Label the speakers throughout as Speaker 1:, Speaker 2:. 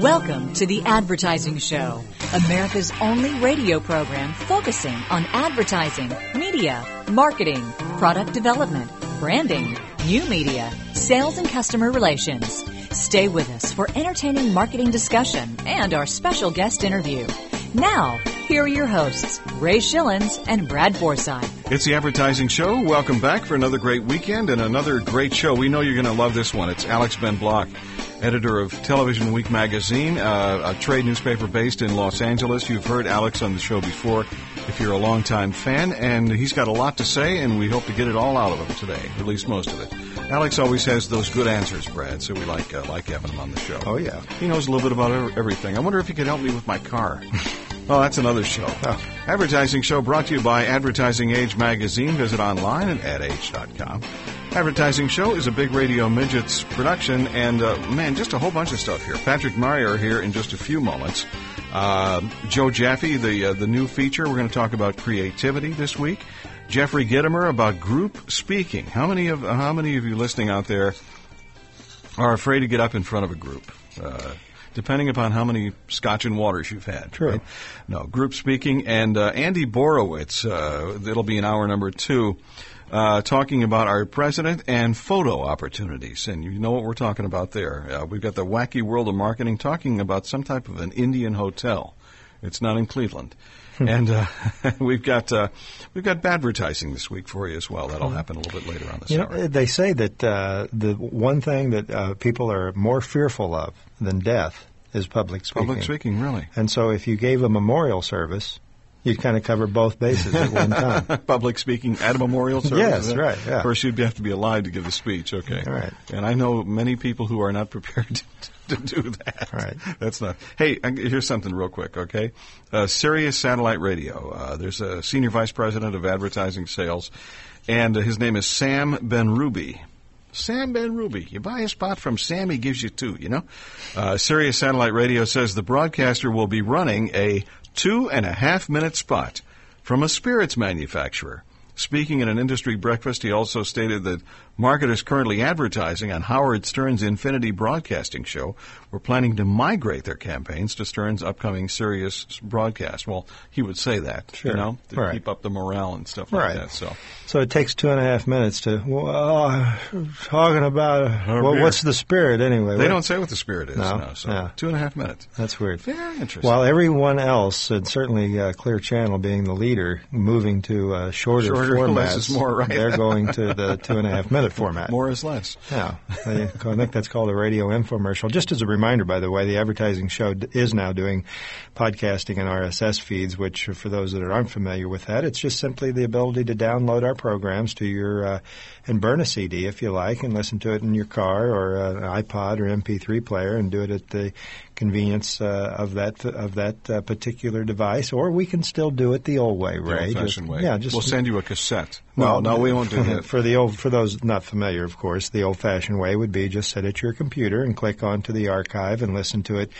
Speaker 1: Welcome to The Advertising Show, America's only radio program focusing on advertising, media, marketing, product development, branding, new media, sales, and customer relations. Stay with us for entertaining marketing discussion and our special guest interview. Now, here are your hosts, Ray Schilens and Brad Forsythe.
Speaker 2: It's the Advertising Show. Welcome back for another great weekend and another great show. We know you're going to love this one. It's Alex Ben Block editor of Television Week magazine, uh, a trade newspaper based in Los Angeles. You've heard Alex on the show before if you're a longtime fan, and he's got a lot to say, and we hope to get it all out of him today, at least most of it. Alex always has those good answers, Brad, so we like uh, like having him on the show.
Speaker 3: Oh, yeah.
Speaker 2: He knows a little bit about everything. I wonder if he could help me with my car. Oh, that's another show. Oh. Advertising show brought to you by Advertising Age magazine. Visit online at adage.com. Advertising Show is a Big Radio Midgets production, and uh, man, just a whole bunch of stuff here. Patrick Meyer here in just a few moments. Uh, Joe Jaffe, the uh, the new feature. We're going to talk about creativity this week. Jeffrey Gitomer about group speaking. How many of how many of you listening out there are afraid to get up in front of a group? Depending upon how many scotch and waters you've had.
Speaker 3: True. Right?
Speaker 2: No, group speaking. And uh, Andy Borowitz, uh, it'll be in hour number two uh, talking about our president and photo opportunities. And you know what we're talking about there. Uh, we've got the wacky world of marketing talking about some type of an Indian hotel. It's not in Cleveland. And uh, we've got uh, we've got advertising this week for you as well. That'll happen a little bit later on this
Speaker 3: you
Speaker 2: hour. Know,
Speaker 3: they say that uh, the one thing that uh, people are more fearful of than death is public speaking.
Speaker 2: Public speaking, really.
Speaker 3: And so, if you gave a memorial service, you'd kind of cover both bases at one time.
Speaker 2: Public speaking at a memorial service.
Speaker 3: yes, right. Yeah.
Speaker 2: First, you'd have to be alive to give the speech. Okay.
Speaker 3: All right.
Speaker 2: And I know many people who are not prepared to, to do that.
Speaker 3: Right.
Speaker 2: That's not. Hey, here's something real quick. Okay. Uh, Sirius Satellite Radio. Uh, there's a senior vice president of advertising sales, and his name is Sam Ben Ruby. Sam Ben Ruby. You buy a spot from Sam, he gives you two, you know? Uh, Sirius Satellite Radio says the broadcaster will be running a two and a half minute spot from a spirits manufacturer. Speaking at an industry breakfast, he also stated that marketers currently advertising on Howard Stern's Infinity Broadcasting show were planning to migrate their campaigns to Stern's upcoming Sirius broadcast. Well, he would say that,
Speaker 3: sure.
Speaker 2: you know, to
Speaker 3: right.
Speaker 2: keep up the morale and stuff like
Speaker 3: right.
Speaker 2: that. So,
Speaker 3: so it takes two and a half minutes to well, talking about well, what's the spirit anyway?
Speaker 2: They what? don't say what the spirit is.
Speaker 3: No,
Speaker 2: no so two and a half minutes.
Speaker 3: That's weird.
Speaker 2: Very interesting.
Speaker 3: While everyone else, and certainly uh, Clear Channel being the leader, moving to uh, shorter,
Speaker 2: shorter
Speaker 3: formats,
Speaker 2: more, right.
Speaker 3: they're going to the two and a half minute format.
Speaker 2: More is less.
Speaker 3: Yeah, I think that's called a radio infomercial. Just as a reminder, by the way, the advertising show is now doing podcasting and RSS feeds, which for those that aren't familiar with that, it's just simply the ability to download our programs to your uh, and burn a CD if you like and listen to it in your car or uh, an iPod or MP3 player and do it at the convenience uh, of that of that uh, particular device, or we can still do it the old way, Ray.
Speaker 2: The old-fashioned way.
Speaker 3: Yeah, just
Speaker 2: we'll send you a cassette.
Speaker 3: Well,
Speaker 2: no, no, we won't do that.
Speaker 3: for the old, for those not familiar, of course, the old-fashioned way would be just sit at your computer and click onto the archive and listen to it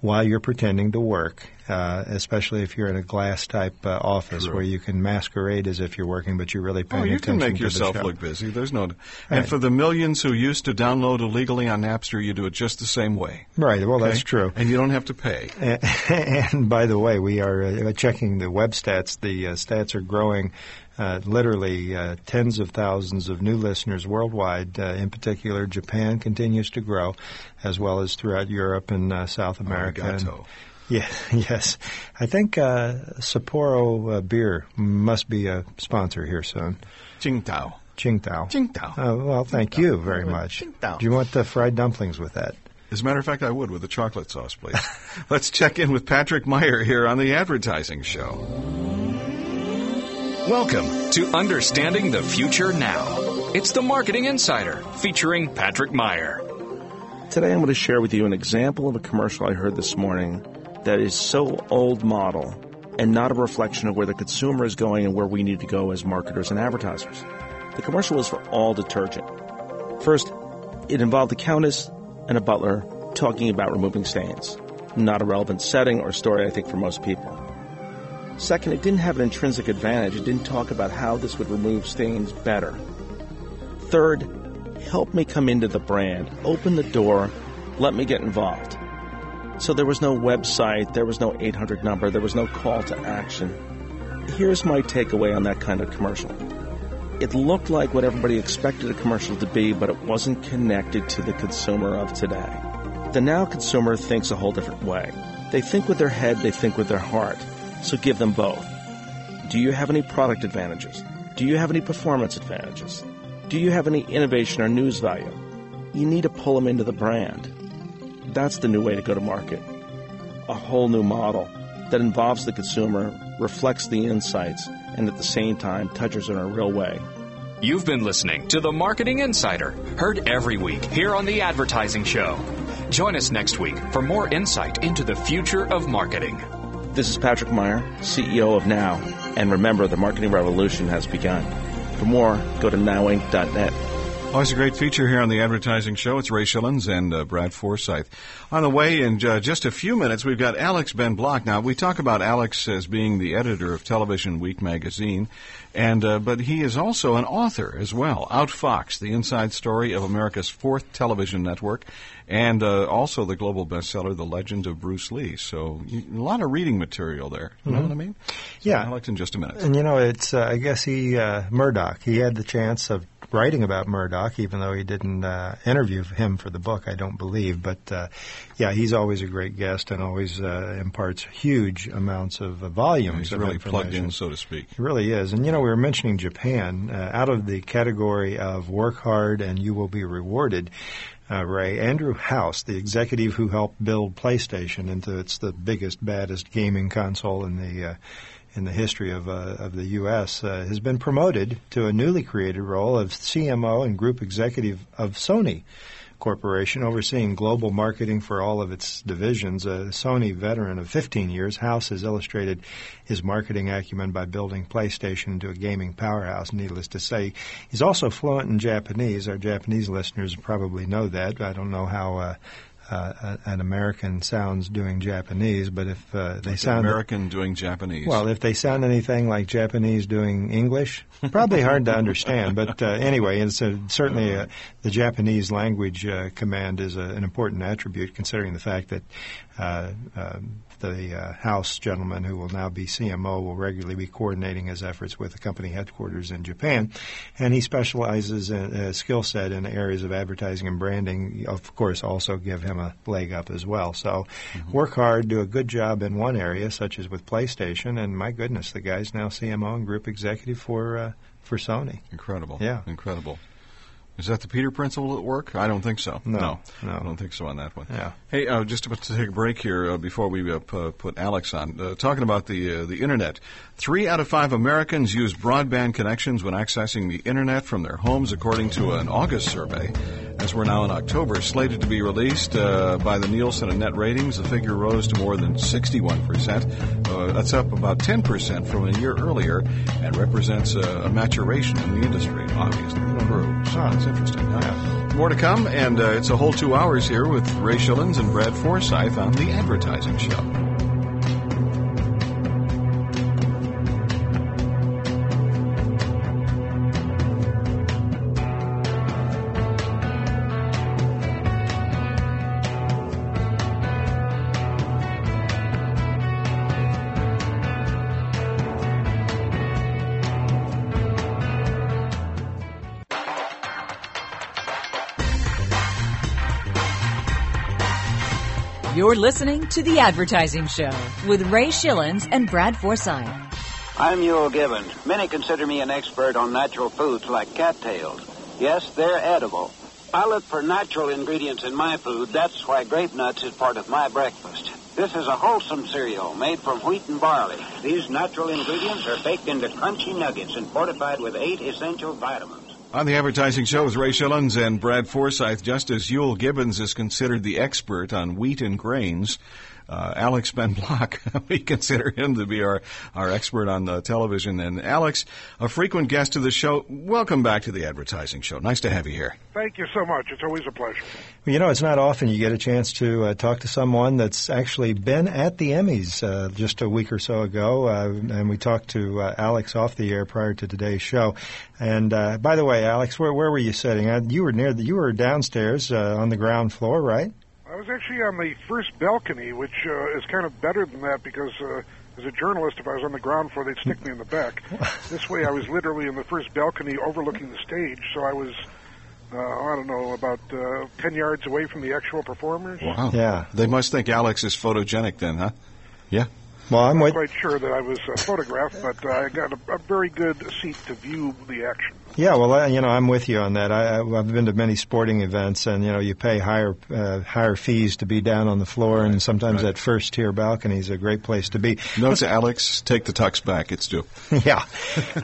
Speaker 3: while you're pretending to work, uh, especially if you're in a glass type uh, office
Speaker 2: True.
Speaker 3: where you can masquerade as if you're working, but you're really paying
Speaker 2: oh, you
Speaker 3: attention.
Speaker 2: can make yourself look busy. There's no, and for the millions who used to download illegally on Napster, you do it just the same way.
Speaker 3: Right. Well,
Speaker 2: okay?
Speaker 3: that's true,
Speaker 2: and you don't have to pay.
Speaker 3: And, and by the way, we are uh, checking the web stats. The uh, stats are growing. Uh, literally uh, tens of thousands of new listeners worldwide. Uh, in particular, Japan continues to grow, as well as throughout Europe and uh, South America.
Speaker 2: Arigato.
Speaker 3: Yeah, yes. I think uh, Sapporo uh, beer must be a sponsor here soon.
Speaker 2: Qingdao.
Speaker 3: Qingdao.
Speaker 2: Qingdao.
Speaker 3: Oh, well, thank
Speaker 2: Qingdao.
Speaker 3: you very much.
Speaker 2: Qingdao.
Speaker 3: Do you want the fried dumplings with that?
Speaker 2: As a matter of fact, I would with the chocolate sauce, please. Let's check in with Patrick Meyer here on the Advertising Show.
Speaker 4: Welcome to Understanding the Future Now. It's the Marketing Insider featuring Patrick Meyer.
Speaker 5: Today I'm going to share with you an example of a commercial I heard this morning that is so old model and not a reflection of where the consumer is going and where we need to go as marketers and advertisers. The commercial was for all detergent. First, it involved a countess and a butler talking about removing stains. Not a relevant setting or story, I think, for most people. Second, it didn't have an intrinsic advantage. It didn't talk about how this would remove stains better. Third, help me come into the brand. Open the door. Let me get involved. So there was no website, there was no 800 number, there was no call to action. Here's my takeaway on that kind of commercial. It looked like what everybody expected a commercial to be, but it wasn't connected to the consumer of today. The now consumer thinks a whole different way. They think with their head, they think with their heart. So give them both. Do you have any product advantages? Do you have any performance advantages? Do you have any innovation or news value? You need to pull them into the brand. That's the new way to go to market. A whole new model that involves the consumer, reflects the insights, and at the same time touches in a real way.
Speaker 4: You've been listening to The Marketing Insider, heard every week here on The Advertising Show. Join us next week for more insight into the future of marketing.
Speaker 5: This is Patrick Meyer, CEO of Now, and remember the marketing revolution has begun. For more, go to nowinc.net.
Speaker 2: Always a great feature here on the Advertising Show. It's Ray Schilens and uh, Brad Forsythe. On the way in uh, just a few minutes, we've got Alex Ben Block. Now, we talk about Alex as being the editor of Television Week magazine, and uh, but he is also an author as well. Outfoxed, the inside story of America's fourth television network, and uh, also the global bestseller, The Legend of Bruce Lee. So you, a lot of reading material there. You know what I mean? So
Speaker 3: Yeah.
Speaker 2: Alex in just a minute.
Speaker 3: And you know, it's uh, I guess he uh, Murdoch. He had the chance of writing about Murdoch, even though he didn't uh, interview him for the book. I don't believe, but uh, yeah, he's always a great guest and always uh, imparts huge amounts of uh, volumes
Speaker 2: He's
Speaker 3: of
Speaker 2: really plugged in, so to speak.
Speaker 3: It really is. And you know, we were mentioning Japan. Uh, out of the category of work hard and you will be rewarded, uh, Ray, Andrew House, the executive who helped build PlayStation into it's the biggest, baddest gaming console in the uh, in the history of uh, of the U.S., uh, has been promoted to a newly created role of CMO and group executive of Sony. Corporation overseeing global marketing for all of its divisions. A Sony veteran of 15 years, House has illustrated his marketing acumen by building PlayStation into a gaming powerhouse, needless to say. He's also fluent in Japanese. Our Japanese listeners probably know that. I don't know how uh, uh, an American sounds doing Japanese, but if uh, they sound
Speaker 2: American doing Japanese.
Speaker 3: well, if they sound anything like Japanese doing English, probably hard to understand. But uh, anyway, it's a, certainly uh the Japanese language uh, command is a, an important attribute, considering the fact that the uh, House gentleman who will now be CMO will regularly be coordinating his efforts with the company headquarters in Japan, and he specializes in a skill set in areas of advertising and branding. Of course, also give him a leg up as well. So, work hard, do a good job in one area, such as with PlayStation, and my goodness, the guy's now CMO and group executive for uh, for Sony.
Speaker 2: Incredible.
Speaker 3: Yeah.
Speaker 2: Incredible. Is that the Peter principle at work? I don't think so.
Speaker 3: No, no.
Speaker 2: I don't think so on that one.
Speaker 3: Yeah.
Speaker 2: Hey, uh, just about to take a break here uh, before we uh, p- put Alex on. Uh, talking about the uh, the internet. Three out of five Americans use broadband connections when accessing the internet from their homes, according to an August survey. As we're now in October, slated to be released uh, by the Nielsen and Net Ratings, the figure rose to more than 61 percent. Uh, that's up about 10 percent from a year earlier, and represents a, a maturation in the industry. Obviously, it grew. Interesting. huh? More to come, and uh, it's a whole two hours here with Ray Schilens and Brad Forsythe on the Advertising Show.
Speaker 1: You're listening to The Advertising Show with Ray Schilens and Brad Forsythe.
Speaker 6: I'm Euell Gibbons. Many consider me an expert on natural foods like cattails. Yes, they're edible. I look for natural ingredients in my food. That's why grape nuts is part of my breakfast. This is a wholesome cereal made from wheat and barley. These natural ingredients are baked into crunchy nuggets and fortified with eight essential vitamins.
Speaker 2: On the Advertising Show with Ray Schilens and Brad Forsythe, Justice Euell Gibbons is considered the expert on wheat and grains, uh, Alex Ben Block, we consider him to be our, our expert on uh, television. And Alex, a frequent guest of the show, welcome back to the Advertising Show. Nice to have you here.
Speaker 7: Thank you so much. It's always a pleasure.
Speaker 3: Well, you know, it's not often you get a chance to uh, talk to someone that's actually been at the Emmys uh, just a week or so ago, uh, and we talked to uh, Alex off the air prior to today's show. And uh, by the way, Alex, where, where were you sitting? Uh, you were near the, you were downstairs uh, on the ground floor, right?
Speaker 7: I was actually on the first balcony, which uh, is kind of better than that because uh, as a journalist, if I was on the ground floor, they'd stick me in the back. this way, I was literally in the first balcony overlooking the stage, so I was. Uh, I don't know, about uh, 10 yards away from the actual performers.
Speaker 2: Wow.
Speaker 3: Yeah.
Speaker 2: They must think Alex is photogenic then, huh? Yeah.
Speaker 3: Well, I'm
Speaker 7: not
Speaker 3: with.
Speaker 7: quite sure that I was uh, photographed, but uh, I got a, a very good seat to view the action.
Speaker 3: Yeah, well, I, you know, I'm with you on that. I, I- I've been to many sporting events, and you know, you pay higher uh, higher fees to be down on the floor, and sometimes that first tier balcony is a great place to be.
Speaker 2: Note to Alex, take the tux back. It's due.
Speaker 3: yeah,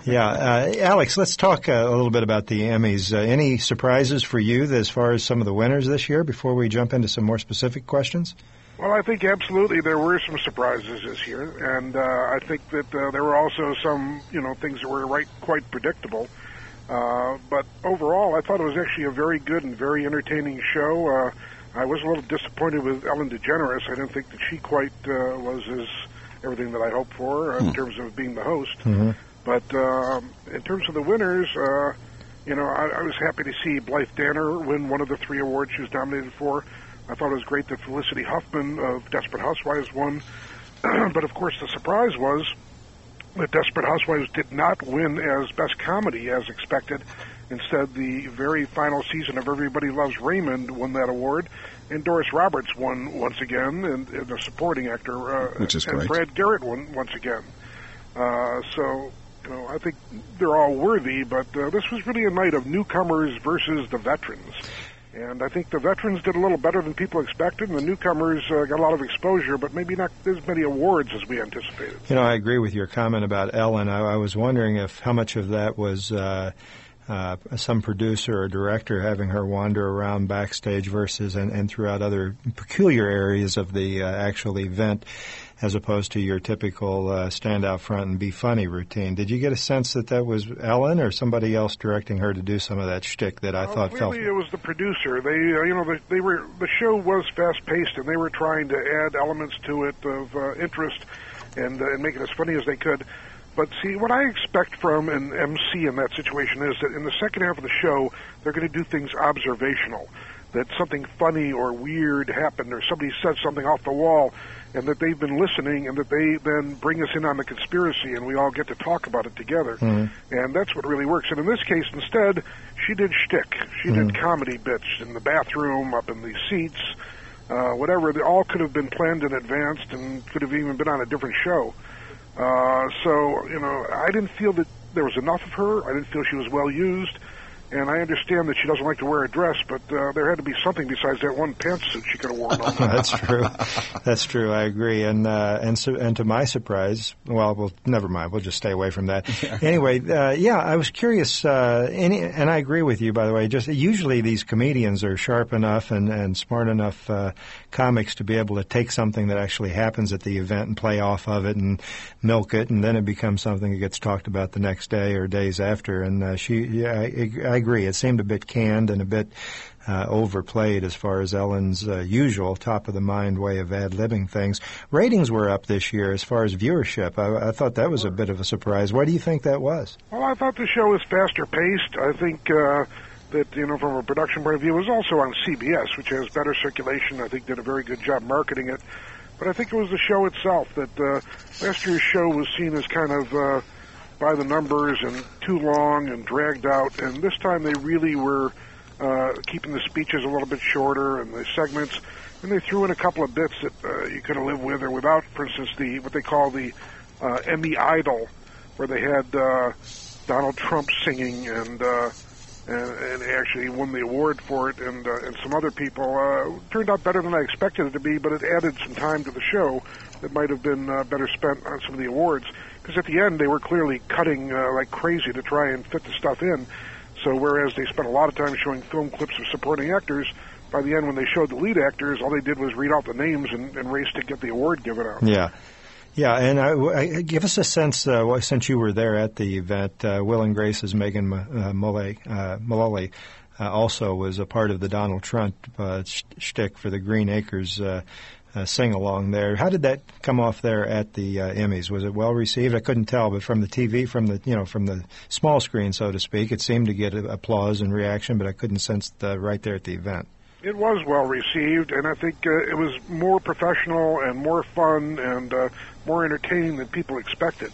Speaker 3: yeah. Uh, Alex, let's talk uh, a little bit about the Emmys. Uh, any surprises for you as far as some of the winners this year? Before we jump into some more specific questions.
Speaker 7: Well, I think absolutely there were some surprises this year, and uh, I think that uh, there were also some, you know, things that were right quite predictable. Uh, but overall, I thought it was actually a very good and very entertaining show. Uh, I was a little disappointed with Ellen DeGeneres. I didn't think that she quite uh, was as everything that I hoped for uh, in terms of being the host. But um, in terms of the winners, uh, you know, I, I was happy to see Blythe Danner win one of the three awards she was nominated for. I thought it was great that Felicity Huffman of Desperate Housewives won. but of course, the surprise was that Desperate Housewives did not win as Best Comedy as expected. Instead, the very final season of Everybody Loves Raymond won that award, and Doris Roberts won once again, and, and a supporting actor, uh,
Speaker 2: Which is
Speaker 7: and
Speaker 2: great.
Speaker 7: Brad Garrett won once again. Uh, so, you know, I think they're all worthy, but uh, this was really a night of newcomers versus the veterans. And I think the veterans did a little better than people expected, and the newcomers uh, got a lot of exposure, but maybe not as many awards as we anticipated.
Speaker 3: You know, I agree with your comment about Ellen. I, I was wondering if how much of that was uh, uh, some producer or director having her wander around backstage versus and, and throughout other peculiar areas of the uh, actual event, as opposed to your typical uh, stand out front and be funny routine. Did you get a sense that that was Ellen or somebody else directing her to do some of that shtick that I
Speaker 7: Well,
Speaker 3: thought felt?
Speaker 7: it was the producer. They, uh, you know, they, they were the show was fast paced, and they were trying to add elements to it of uh, interest and, uh, and make it as funny as they could. But see, what I expect from an MC in that situation is that in the second half of the show, they're going to do things observational. That something funny or weird happened, or somebody said something off the wall, and that they've been listening, and that they then bring us in on the conspiracy, and we all get to talk about it together. And that's what really works. And in this case, instead, she did shtick. She did comedy bits in the bathroom, up in the seats, uh, whatever. They all could have been planned in advance and could have even been on a different show. Uh, so, you know, I didn't feel that there was enough of her. I didn't feel she was well used. And I understand that she doesn't like to wear a dress, but uh, there had to be something besides that one pantsuit she could have worn. all night.
Speaker 3: That's true. That's true. I agree. And uh, and so and to my surprise, well, well, never mind. We'll just stay away from that. Anyway, uh, yeah, I was curious. Uh, any, and I agree with you, by the way. Just usually these comedians are sharp enough and and smart enough uh, comics to be able to take something that actually happens at the event and play off of it and milk it, and then it becomes something that gets talked about the next day or days after. And uh, she, yeah, I, I agree. It seemed a bit canned and a bit uh, overplayed as far as Ellen's uh, usual top of the mind way of ad libbing things. Ratings were up this year as far as viewership. I, I thought that was a bit of a surprise. Why do you think that was?
Speaker 7: Well, I thought the show was faster paced. I think uh, that, you know, from a production point of view, it was also on CBS, which has better circulation. I think did a very good job marketing it. But I think it was the show itself that uh, last year's show was seen as kind of uh, by the numbers and too long and dragged out. And this time they really were uh, keeping the speeches a little bit shorter and the segments. And they threw in a couple of bits that uh, you could have lived with or without. For instance, the what they call the uh, Emmy Idol, where they had uh, Donald Trump singing and. Uh, and, and actually won the award for it, and uh, and some other people uh, turned out better than I expected it to be. But it added some time to the show that might have been uh, better spent on some of the awards. Because at the end they were clearly cutting uh, like crazy to try and fit the stuff in. So whereas they spent a lot of time showing film clips of supporting actors, by the end when they showed the lead actors, all they did was read out the names and, and race to get the award given out.
Speaker 3: Yeah. Yeah, and I, I, give us a sense, uh, since you were there at the event, uh, Will and Grace's Megan uh, uh, Mullally uh, also was a part of the Donald Trump uh, sh- shtick for the Green Acres uh, sing along there. How did that come off there at the uh, Emmys? Was it well received? I couldn't tell, but from the TV, from the you know from the small screen, so to speak, it seemed to get applause and reaction, but I couldn't sense the, right there at the event.
Speaker 7: It was well received, and I think uh, it was more professional and more fun and uh, more entertaining than people expected.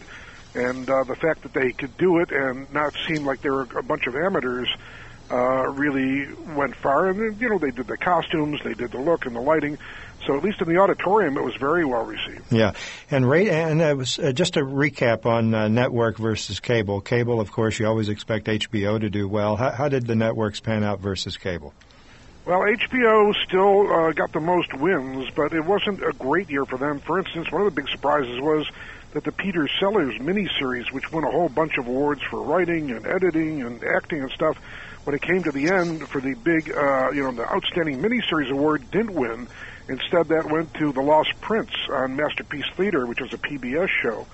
Speaker 7: And uh, the fact that they could do it and not seem like they were a bunch of amateurs uh, really went far. And you know, they did the costumes, they did the look and the lighting. So at least in the auditorium, it was very well received.
Speaker 3: Yeah, and rate and it was uh, just a recap on uh, network versus cable. Cable, of course, you always expect HBO to do well. How, how did the networks pan out versus cable?
Speaker 7: Well, HBO still uh, got the most wins, but it wasn't a great year for them. For instance, one of the big surprises was that the Peter Sellers miniseries, which won a whole bunch of awards for writing and editing and acting and stuff, when it came to the end for the big, uh, you know, the outstanding miniseries award, didn't win. Instead, that went to The Lost Prince on Masterpiece Theater, which was a PBS show.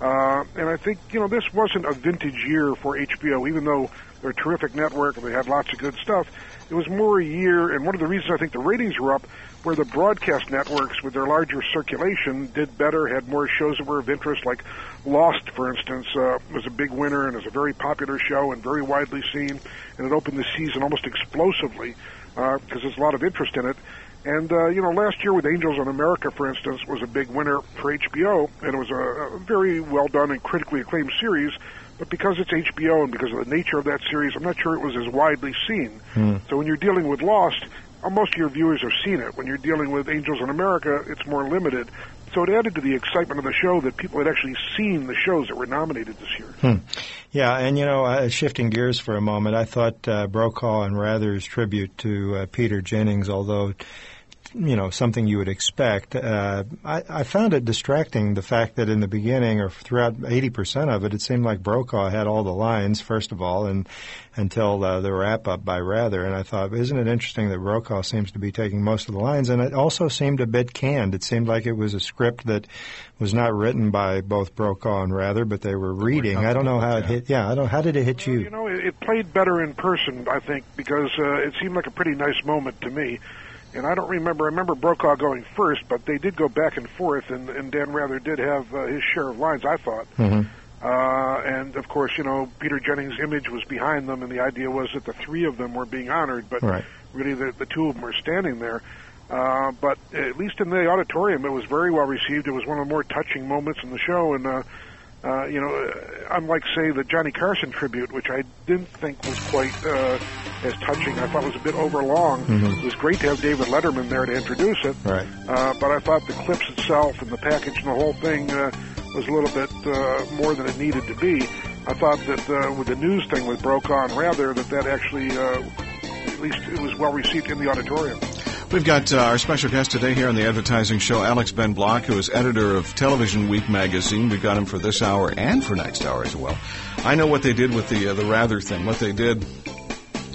Speaker 7: Uh, and I think, you know, this wasn't a vintage year for HBO, even though they're a terrific network and they had lots of good stuff. It was more a year, and one of the reasons I think the ratings were up, where the broadcast networks, with their larger circulation, did better, had more shows that were of interest, like Lost, for instance, uh, was a big winner and is a very popular show and very widely seen, and it opened the season almost explosively because uh, there's a lot of interest in it. And uh, you know, last year with Angels in America, for instance, was a big winner for HBO, and it was a, a very well done and critically acclaimed series. But because it's HBO and because of the nature of that series, I'm not sure it was as widely seen.
Speaker 3: Hmm.
Speaker 7: So when you're dealing with Lost, uh, most of your viewers have seen it. When you're dealing with Angels in America, it's more limited. So it added to the excitement of the show that people had actually seen the shows that were nominated this year.
Speaker 3: Hmm. Yeah, and you know, uh, shifting gears for a moment, I thought uh, Brokaw and Rather's tribute to uh, Peter Jennings, although you know something you would expect. Uh, I, I found it distracting the fact that in the beginning or throughout eighty percent of it, it seemed like Brokaw had all the lines first of all, and until uh, the wrap up by Rather. And I thought, isn't it interesting that Brokaw seems to be taking most of the lines? And it also seemed a bit canned. It seemed like it was a script that was not written by both Brokaw and Rather, but they were reading. I don't know how it hit. Yeah, I don't. How did it hit you?
Speaker 7: You know, it, it played better in person, I think, because uh, it seemed like a pretty nice moment to me. And I don't remember. I remember Brokaw going first, but they did go back and forth, and, and Dan Rather did have uh, his share of lines. I thought.
Speaker 3: Mm-hmm.
Speaker 7: Uh, and of course, you know, Peter Jennings' image was behind them, and the idea was that the three of them were being honored, but
Speaker 3: Right.
Speaker 7: really the, the two of them were standing there. Uh, but at least in the auditorium, it was very well received. It was one of the more touching moments in the show, and uh, uh, you know, uh, unlike say the Johnny Carson tribute, which I didn't think was quite uh, as touching, I thought was a bit overlong.
Speaker 3: Mhm.
Speaker 7: It was great to have David Letterman there to introduce it,
Speaker 3: Right.
Speaker 7: uh, but I thought the clips itself and the package and the whole thing uh, was a little bit uh, more than it needed to be. I thought that uh, with the news thing with Brokaw and Rather, that that actually, uh, at least it was well received in the auditorium.
Speaker 2: We've got uh, our special guest today here on the Advertising Show, Alex Ben Block, who is editor of Television Week magazine. We've got him for this hour and for next hour as well. I know what they did with the uh, the rather thing. What they did,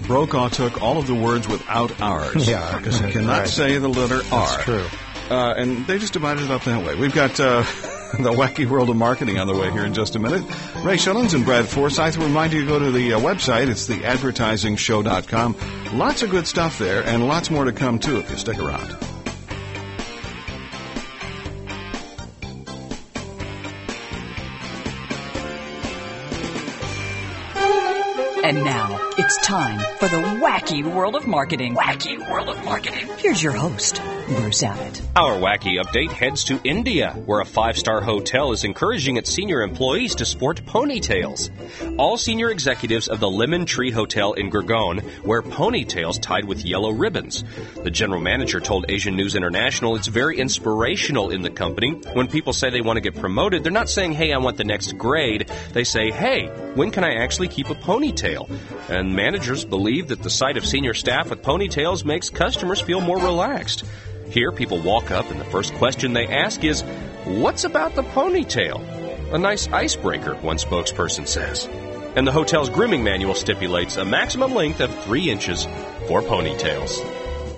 Speaker 2: Brokaw took all of the words without ours.
Speaker 3: Yeah,
Speaker 2: because he cannot
Speaker 3: right.
Speaker 2: say the letter R.
Speaker 3: That's true.
Speaker 2: Uh, and they just divided it up that way. We've got uh, the wacky world of marketing on the way here in just a minute. Ray Schilens and Brad Forsythe remind you to go to the uh, website. It's the advertisingshow.com. Lots of good stuff there, and lots more to come too if you stick around.
Speaker 1: And now it's time for the wacky world of marketing. Wacky world of marketing. Here's your host, Bruce Abbott.
Speaker 8: Our wacky update heads to India, where a five star hotel is encouraging its senior employees to sport ponytails. All senior executives of the Lemon Tree Hotel in Gurgaon wear ponytails tied with yellow ribbons. The general manager told Asian News International it's very inspirational in the company. When people say they want to get promoted, they're not saying, hey, I want the next grade. They say, hey, when can I actually keep a ponytail? And managers believe that the sight of senior staff with ponytails makes customers feel more relaxed. Here, people walk up, and the first question they ask is, What's about the ponytail? A nice icebreaker, one spokesperson says. And the hotel's grooming manual stipulates a maximum length of three inches for ponytails.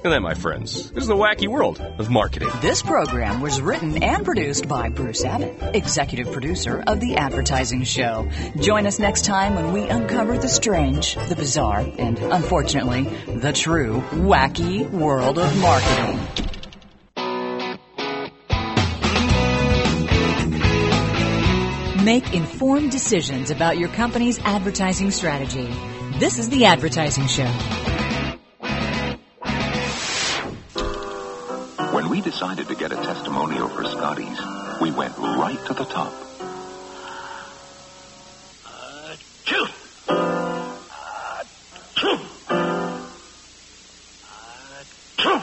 Speaker 8: And that, my friends, this is the wacky world of marketing.
Speaker 1: This program was written and produced by Bruce Abbott, executive producer of The Advertising Show. Join us next time when we uncover the strange, the bizarre, and unfortunately, the true wacky world of marketing. Make informed decisions about your company's advertising strategy. This is The Advertising Show.
Speaker 9: Decided to get a testimonial for Scotty's, we went right to the top.
Speaker 10: Two. Two. Two.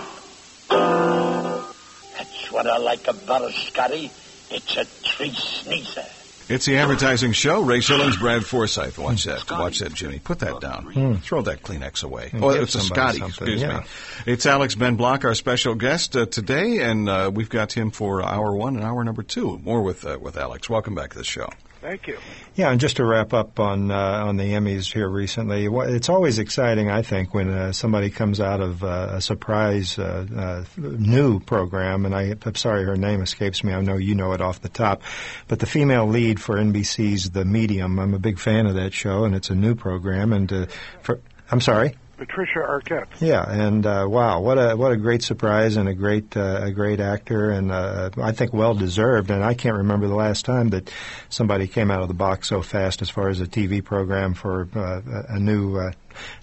Speaker 10: That's what I like about a Scotty. It's a tree sneezer.
Speaker 2: It's the advertising show. Ray Schilens, Brad Forsythe. Watch that. Watch that, Jimmy. Put that down.
Speaker 3: Hmm.
Speaker 2: Throw that Kleenex away.
Speaker 3: And
Speaker 2: Oh, it's a Scotty.
Speaker 3: something,
Speaker 2: Excuse
Speaker 3: yeah.
Speaker 2: me. It's Alex Ben Block, our special guest uh, today, and uh, we've got him for hour one and hour number two. More with uh, with Alex. Welcome back to the show.
Speaker 7: Thank you.
Speaker 3: Yeah, and just to wrap up on uh, on the Emmys here recently, it's always exciting, I think, when uh, somebody comes out of uh, a surprise uh, uh, new program. And I, I'm sorry, her name escapes me. I know you know it off the top, but the female lead for NBC's The Medium. I'm a big fan of that show, and it's a new program. And uh, for I'm sorry.
Speaker 7: Patricia Arquette.
Speaker 3: Yeah, and uh, wow, what a what a great surprise and a great uh, a great actor, and uh, I think well deserved. And I can't remember the last time that somebody came out of the box so fast as far as a TV program for uh, a a new. Uh,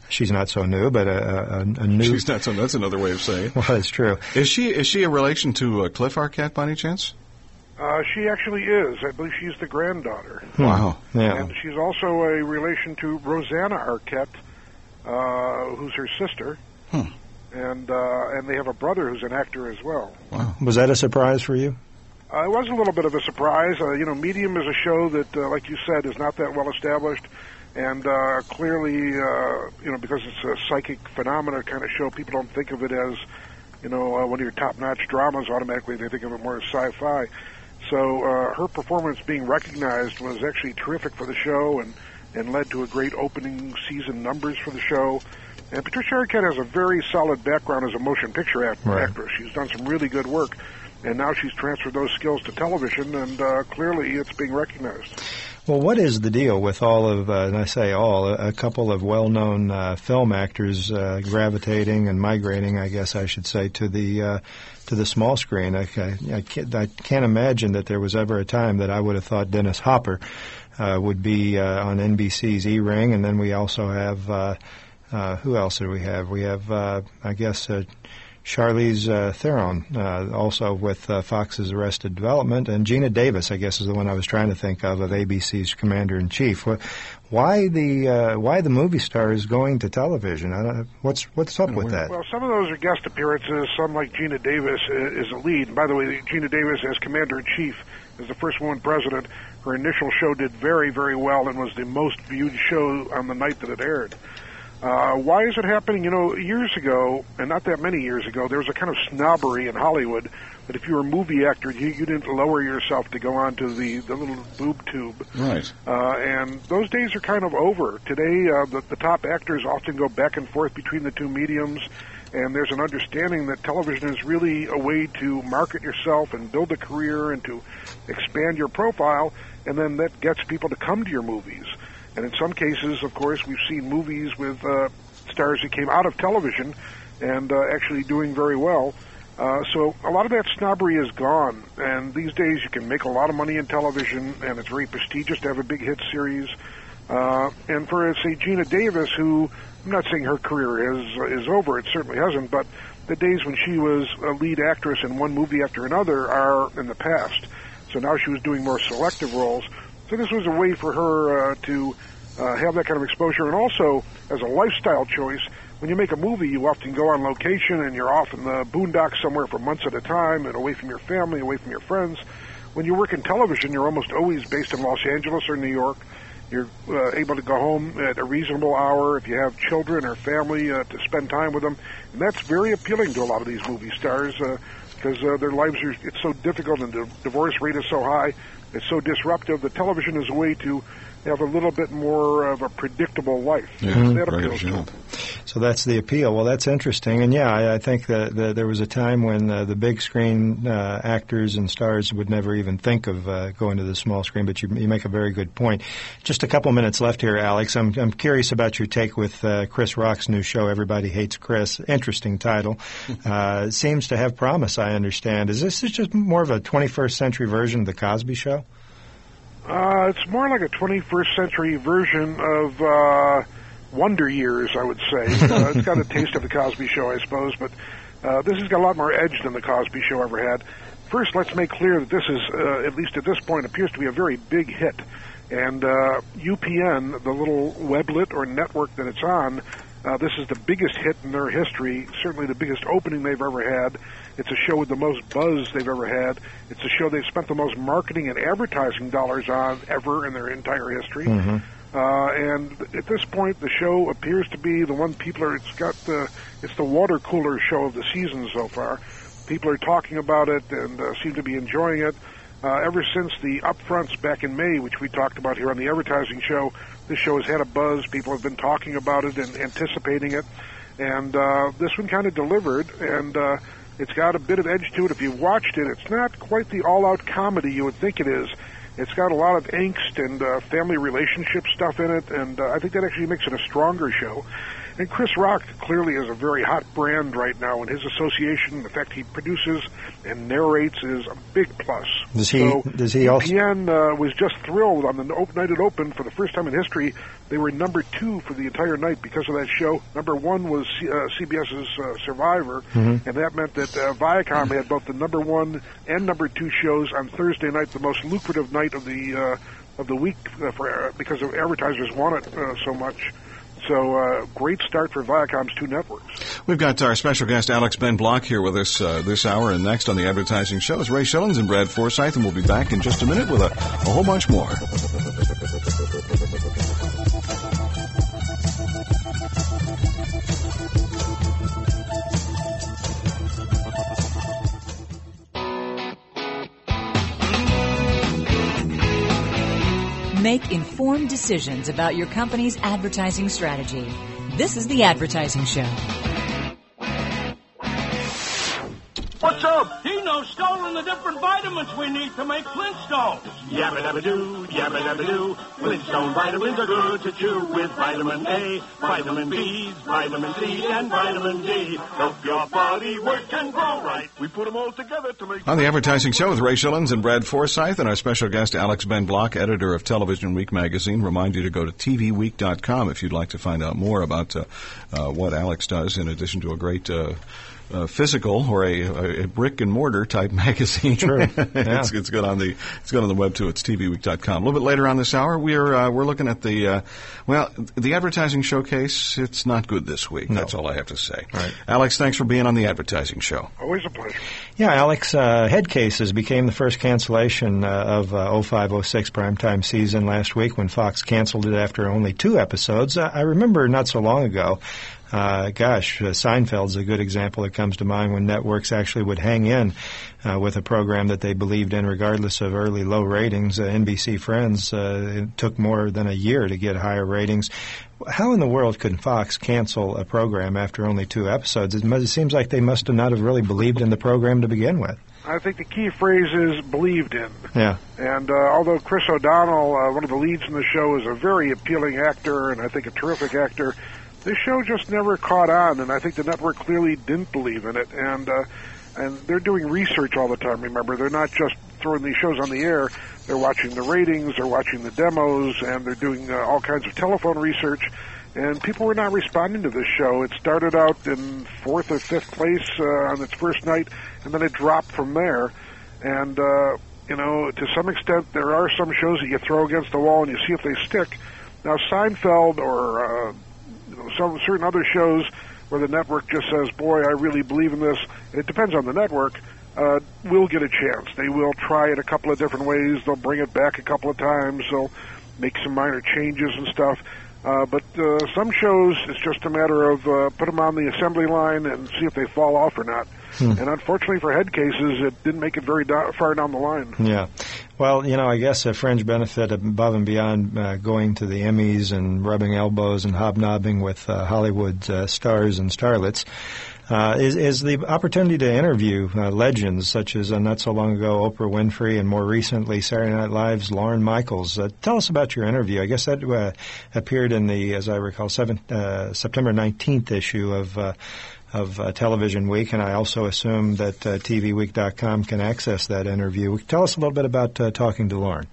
Speaker 3: she's not so new, but a, a, a new.
Speaker 2: She's not so. That's another way of saying.
Speaker 3: Well, that's true.
Speaker 2: Is she is she a relation to uh, Cliff Arquette by any chance?
Speaker 7: Uh, she actually is. I believe she's the granddaughter.
Speaker 2: Wow.
Speaker 3: Yeah.
Speaker 7: And she's also a relation to Rosanna Arquette, uh, who's her sister.
Speaker 2: Hmm.
Speaker 7: And uh, and they have a brother who's an actor as well.
Speaker 2: Wow.
Speaker 3: Was that a surprise for you?
Speaker 7: Uh, it was a little bit of a surprise. Uh, you know, Medium is a show that, uh, like you said, is not that well established, and uh, clearly, uh, you know, because it's a psychic phenomena kind of show, people don't think of it as, you know, uh, one of your top-notch dramas. Automatically, they think of it more as sci-fi. So uh, her performance being recognized was actually terrific for the show, and and led to a great opening season numbers for the show. And Patricia Arquette has a very solid background as a motion picture act-
Speaker 3: Right.
Speaker 7: actress. She's done some really good work, and now she's transferred those skills to television, and uh, clearly it's being recognized.
Speaker 3: Well, what is the deal with all of, uh, and I say all, a, a couple of well-known uh, film actors uh, gravitating and migrating, I guess I should say, to the uh, to the small screen? I, I, I, can't, I can't imagine that there was ever a time that I would have thought Dennis Hopper uh, would be uh, on NBC's E-Ring, and then we also have who else do we have? We have, I guess. Charlize uh, Theron, uh, also with uh, Fox's Arrested Development, and Geena Davis, I guess, is the one I was trying to think of of ABC's Commander in Chief. Why the uh, why the movie stars going to television? What's what's up with that?
Speaker 7: Well, some of those are guest appearances. Some, like Geena Davis, is a lead. And by the way, Geena Davis, as Commander in Chief, is the first woman president. Her initial show did very, very well and was the most viewed show on the night that it aired. Uh, why is it happening? You know, years ago, and not that many years ago, there was a kind of snobbery in Hollywood that if you were a movie actor, you, you didn't lower yourself to go onto the, the little boob tube.
Speaker 2: Right.
Speaker 7: Uh, and those days are kind of over. Today, uh, the, the top actors often go back and forth between the two mediums, and there's an understanding that television is really a way to market yourself and build a career and to expand your profile, and then that gets people to come to your movies. And in some cases, of course, we've seen movies with uh, stars who came out of television and uh, actually doing very well. Uh, so a lot of that snobbery is gone, and these days you can make a lot of money in television, and it's very prestigious to have a big hit series. Uh, and for say Geena Davis, who I'm not saying her career is is over, it certainly hasn't, but the days when she was a lead actress in one movie after another are in the past. So now she was doing more selective roles. So this was a way for her uh, to uh, have that kind of exposure, and also as a lifestyle choice. When you make a movie, you often go on location and you're off in the boondocks somewhere for months at a time and away from your family, away from your friends. When you work in television, you're almost always based in Los Angeles or New York. You're uh, able to go home at a reasonable hour if you have children or family uh, to spend time with them, and that's very appealing to a lot of these movie stars because uh, their lives are it's so difficult and the divorce rate is so high, it's so disruptive. The television is a way to have a little bit more of a predictable life.
Speaker 2: Yeah,
Speaker 7: that appeals to them.
Speaker 3: So that's the appeal. Well, that's interesting, and yeah, I, I think that, that there was a time when uh, the big screen uh, actors and stars would never even think of uh, going to the small screen. But you, you make a very good point. Just a couple minutes left here, Alex. I'm I'm curious about your take with uh, Chris Rock's new show, Everybody Hates Chris. Interesting title. uh, seems to have promise. I understand. Is this just more of a 21st century version of the Cosby Show?
Speaker 7: Uh, it's more like a 21st century version of uh, Wonder Years, I would say. uh, it's got a taste of the Cosby Show, I suppose, but Uh, this has got a lot more edge than the Cosby Show ever had. First, let's make clear that this is, uh, at least at this point, appears to be a very big hit. And uh, UPN, the little weblet or network that it's on, uh, this is the biggest hit in their history, certainly the biggest opening they've ever had. It's a show with the most buzz they've ever had. It's a show they've spent the most marketing and advertising dollars on ever in their entire history.
Speaker 3: Mm-hmm.
Speaker 7: Uh, and at this point, the show appears to be the one people are. It's got the. It's the water cooler show of the season so far. People are talking about it and uh, seem to be enjoying it. Uh, ever since the upfronts back in May, which we talked about here on the advertising show, this show has had a buzz. People have been talking about it and anticipating it, and uh, this one kind of delivered. And uh, it's got a bit of edge to it. If you've watched it, it's not quite the all-out comedy you would think it is. It's got a lot of angst and uh, family relationship stuff in it, and uh, I think that actually makes it a stronger show. And Chris Rock clearly is a very hot brand right now, and his association, the fact he produces and narrates, is a big plus.
Speaker 3: Does he?
Speaker 7: So
Speaker 3: does he also?
Speaker 7: UPN uh, was just thrilled on the op- night it opened for the first time in history. They were number two for the entire night because of that show. Number one was C- uh, CBS's uh, Survivor,
Speaker 3: Mhm.
Speaker 7: and that meant that uh, Viacom had both the number one and number two shows on Thursday night, the most lucrative night of the uh, of the week uh, for uh, because of advertisers want it uh, so much. So uh, great start for Viacom's two networks.
Speaker 2: We've got our special guest Alex Ben Block here with us uh, this hour, and next on the advertising show is Ray Schilens and Brad Forsythe, and we'll be back in just a minute with a, a whole bunch more.
Speaker 1: Make informed decisions about your company's advertising strategy. This is the Advertising Show.
Speaker 11: What's up? Dino's stolen the different vitamins we need to make Flintstones.
Speaker 10: Yabba dabba doo, yabba dabba doo. Flintstone vitamins are good to chew with vitamin A, vitamin B, vitamin C, and vitamin D. Help your body work and grow right. We put them all together to make.
Speaker 2: On the advertising show with Ray Schilens and Brad Forsythe, and our special guest Alex Ben Block, editor of Television Week magazine, remind you to go to tvweek.com if you'd like to find out more about uh, uh, what Alex does, in addition to a great. Uh, uh, physical or a, a brick and mortar type magazine.
Speaker 3: Sure. Yeah.
Speaker 2: it's, it's good on the it's good on the web too. It's tvweek.com. A little bit later on this hour, we're uh, we're looking at the uh, well the advertising showcase. It's not good this week. That's all I have to say.
Speaker 3: Right.
Speaker 2: Alex, thanks for being on the advertising show.
Speaker 7: Always a pleasure.
Speaker 3: Yeah, Alex, uh, Head Cases became the first cancellation uh, of uh, 0506 primetime season last week when Fox canceled it after only two episodes. Uh, I remember not so long ago. Uh, gosh, uh, Seinfeld's a good example that comes to mind when networks actually would hang in uh, with a program that they believed in, regardless of early low ratings. Uh, NBC Friends uh, it took more than a year to get higher ratings. How in the world could Fox cancel a program after only two episodes? It, it seems like they must have not have really believed in the program to begin with.
Speaker 7: I think the key phrase is believed in.
Speaker 3: Yeah.
Speaker 7: And uh, although Chris O'Donnell, uh, one of the leads in the show, is a very appealing actor and I think a terrific actor, this show just never caught on, and I think the network clearly didn't believe in it. And uh, and they're doing research all the time. Remember, they're not just throwing these shows on the air. They're watching the ratings, they're watching the demos, and they're doing uh, all kinds of telephone research. And people were not responding to this show. It started out in fourth or fifth place uh, on its first night, and then it dropped from there. And uh, you know, to some extent, there are some shows that you throw against the wall and you see if they stick. Now, Seinfeld or uh, some certain other shows where the network just says, "Boy, I really believe in this." It depends on the network. Uh, will get a chance. They will try it a couple of different ways. They'll bring it back a couple of times. They'll make some minor changes and stuff. Uh, but uh, some shows, it's just a matter of uh, put them on the assembly line and see if they fall off or not.
Speaker 3: Hmm.
Speaker 7: And unfortunately for head cases, it didn't make it very do- far down the line.
Speaker 3: Yeah. Well, you know, I guess a fringe benefit above and beyond uh, going to the Emmys and rubbing elbows and hobnobbing with uh, Hollywood uh, stars and starlets uh, is, is the opportunity to interview uh, legends such as uh, not so long ago Oprah Winfrey and more recently Saturday Night Live's Lorne Michaels. Uh, tell us about your interview. I guess that uh, appeared in the, as I recall, seven, uh, September 19th issue of. Of uh, Television Week, and I also assume that uh, TVWeek.com can access that interview. Tell us a little bit about uh, talking to
Speaker 7: Lorne.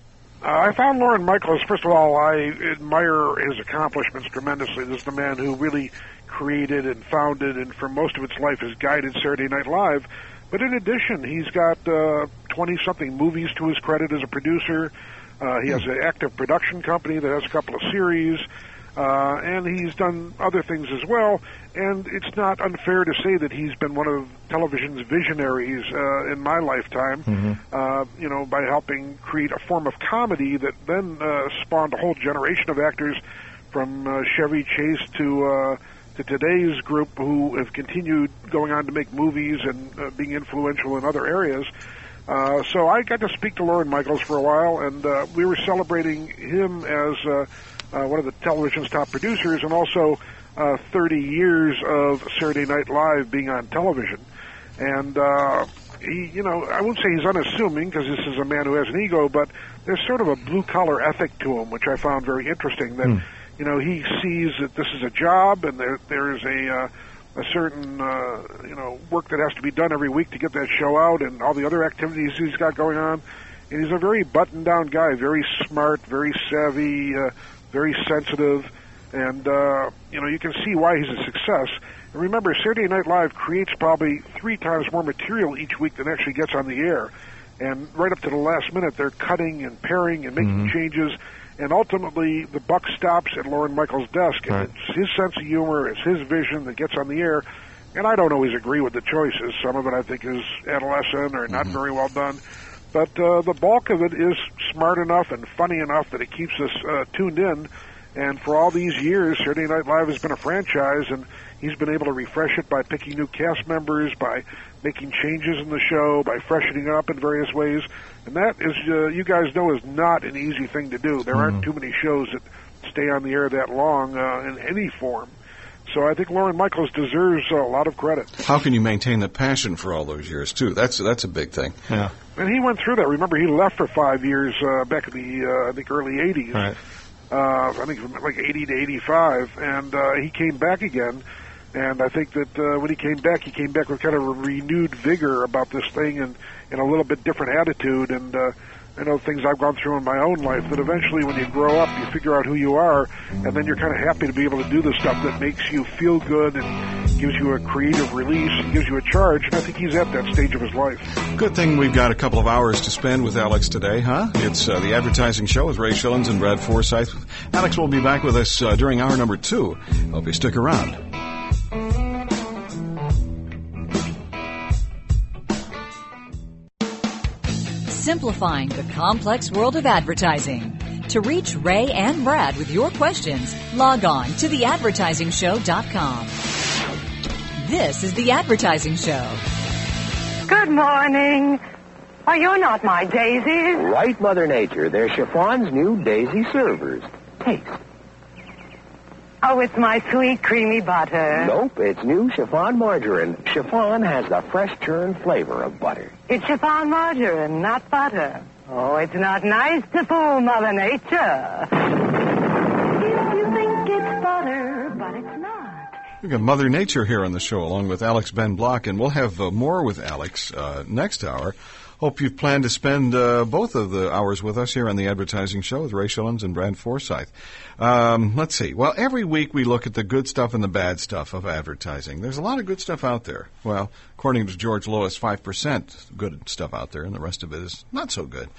Speaker 7: I found Lorne Michaels. First of all, I admire his accomplishments tremendously. This is the man who really created and founded, and for most of its life has guided Saturday Night Live. But in addition, he's got twenty something movies to his credit as a producer. Uh, he has an active production company that has a couple of series, uh, and he's done other things as well. And it's not unfair to say that he's been one of television's visionaries uh, in my lifetime.
Speaker 3: Mm-hmm.
Speaker 7: Uh, you know, by helping create a form of comedy that then uh, spawned a whole generation of actors, from uh, Chevy Chase to uh, to today's group who have continued going on to make movies and uh, being influential in other areas. Uh, so I got to speak to Lorne Michaels for a while, and uh, we were celebrating him as uh, uh, one of the television's top producers, and also uh, 30 years of Saturday Night Live being on television. And uh, he, you know, I won't say he's unassuming because this is a man who has an ego, but there's sort of a blue collar ethic to him, which I found very interesting. That
Speaker 3: Mm.
Speaker 7: You know he sees that this is a job, and there there is a uh, a certain uh, you know work that has to be done every week to get that show out, and all the other activities he's got going on. And he's a very buttoned down guy, very smart, very savvy, uh, very sensitive, and uh, you know you can see why he's a success. And remember, Saturday Night Live creates probably three times more material each week than actually gets on the air. And right up to the last minute, they're cutting and pairing and making
Speaker 3: Mhm.
Speaker 7: changes. And ultimately, the buck stops at Lorne Michaels' desk. And
Speaker 3: Right.
Speaker 7: it's his sense of humor, it's his vision that gets on the air. And I don't always agree with the choices. Some of it I think is adolescent or not very well done. But uh, the bulk of it is smart enough and funny enough that it keeps us uh, tuned in. And for all these years, Saturday Night Live has been a franchise, and he's been able to refresh it by picking new cast members, by making changes in the show, by freshening it up in various ways. And that is, uh, you guys know, is not an easy thing to do. There aren't too many shows that stay on the air that long uh, in any form. So I think Lorne Michaels deserves a lot of credit.
Speaker 2: How can you maintain the passion for all those years too? That's that's a big thing.
Speaker 3: Yeah.
Speaker 7: And he went through that. Remember, he left for five years uh, back in the uh, I think early '80s.
Speaker 3: Right.
Speaker 7: Uh, I think from like '80 to '85, and uh, he came back again. And I think that uh, when he came back, he came back with kind of a renewed vigor about this thing and, and a little bit different attitude. And uh, I know things I've gone through in my own life that eventually, when you grow up, you figure out who you are, and then you're kind of happy to be able to do the stuff that makes you feel good and gives you a creative release and gives you a charge. And I think he's at that stage of his life.
Speaker 2: Good thing we've got a couple of hours to spend with Alex today, huh? It's uh, the advertising show with Ray Schilens and Brad Forsythe. Alex will be back with us uh, during hour number two. Hope you stick around.
Speaker 1: Simplifying the complex world of advertising. To reach Ray and Brad with your questions, log on to theadvertisingshow.com. This is The Advertising Show.
Speaker 12: Good morning. Oh, you're not my daisies.
Speaker 13: Right, Mother Nature. They're Chiffon's new daisy servers. Taste.
Speaker 12: Oh, it's my sweet creamy butter.
Speaker 13: Nope, it's new chiffon margarine. Chiffon has the fresh churned flavor of butter.
Speaker 12: It's chiffon margarine, not butter. Oh, it's not nice to fool Mother Nature. You think it's butter, but it's not.
Speaker 2: We've got Mother Nature here on the show, along with Alex Ben Block, and we'll have uh, more with Alex uh, next hour. Hope you've planned to spend uh, both of the hours with us here on the Advertising Show with Ray Schilens and Brad Forsythe. Um, let's see. Well, every week we look at the good stuff and the bad stuff of advertising. There's a lot of good stuff out there. Well, according to George Lois, 5% good stuff out there, and the rest of it is not so good.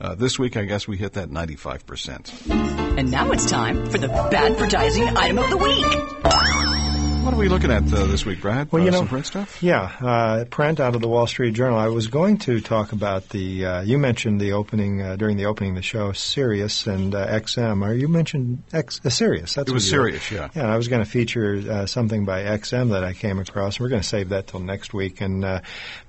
Speaker 2: Uh, this week, I guess we hit that 95%.
Speaker 1: And now it's time for the bad advertising item of the week.
Speaker 2: What are we looking at uh, this week, Brad?
Speaker 3: Well,
Speaker 2: Uh,
Speaker 3: you know,
Speaker 2: some print stuff?
Speaker 3: Yeah, uh, print out of the Wall Street Journal. I was going to talk about the. Uh, you mentioned the opening uh, during the opening of the show, Sirius and uh, XM. Or you mentioned X, uh, Sirius? That's
Speaker 2: It was Sirius, yeah.
Speaker 3: Yeah, I was going to feature uh, something by XM that I came across. And we're going to save that till next week, and uh,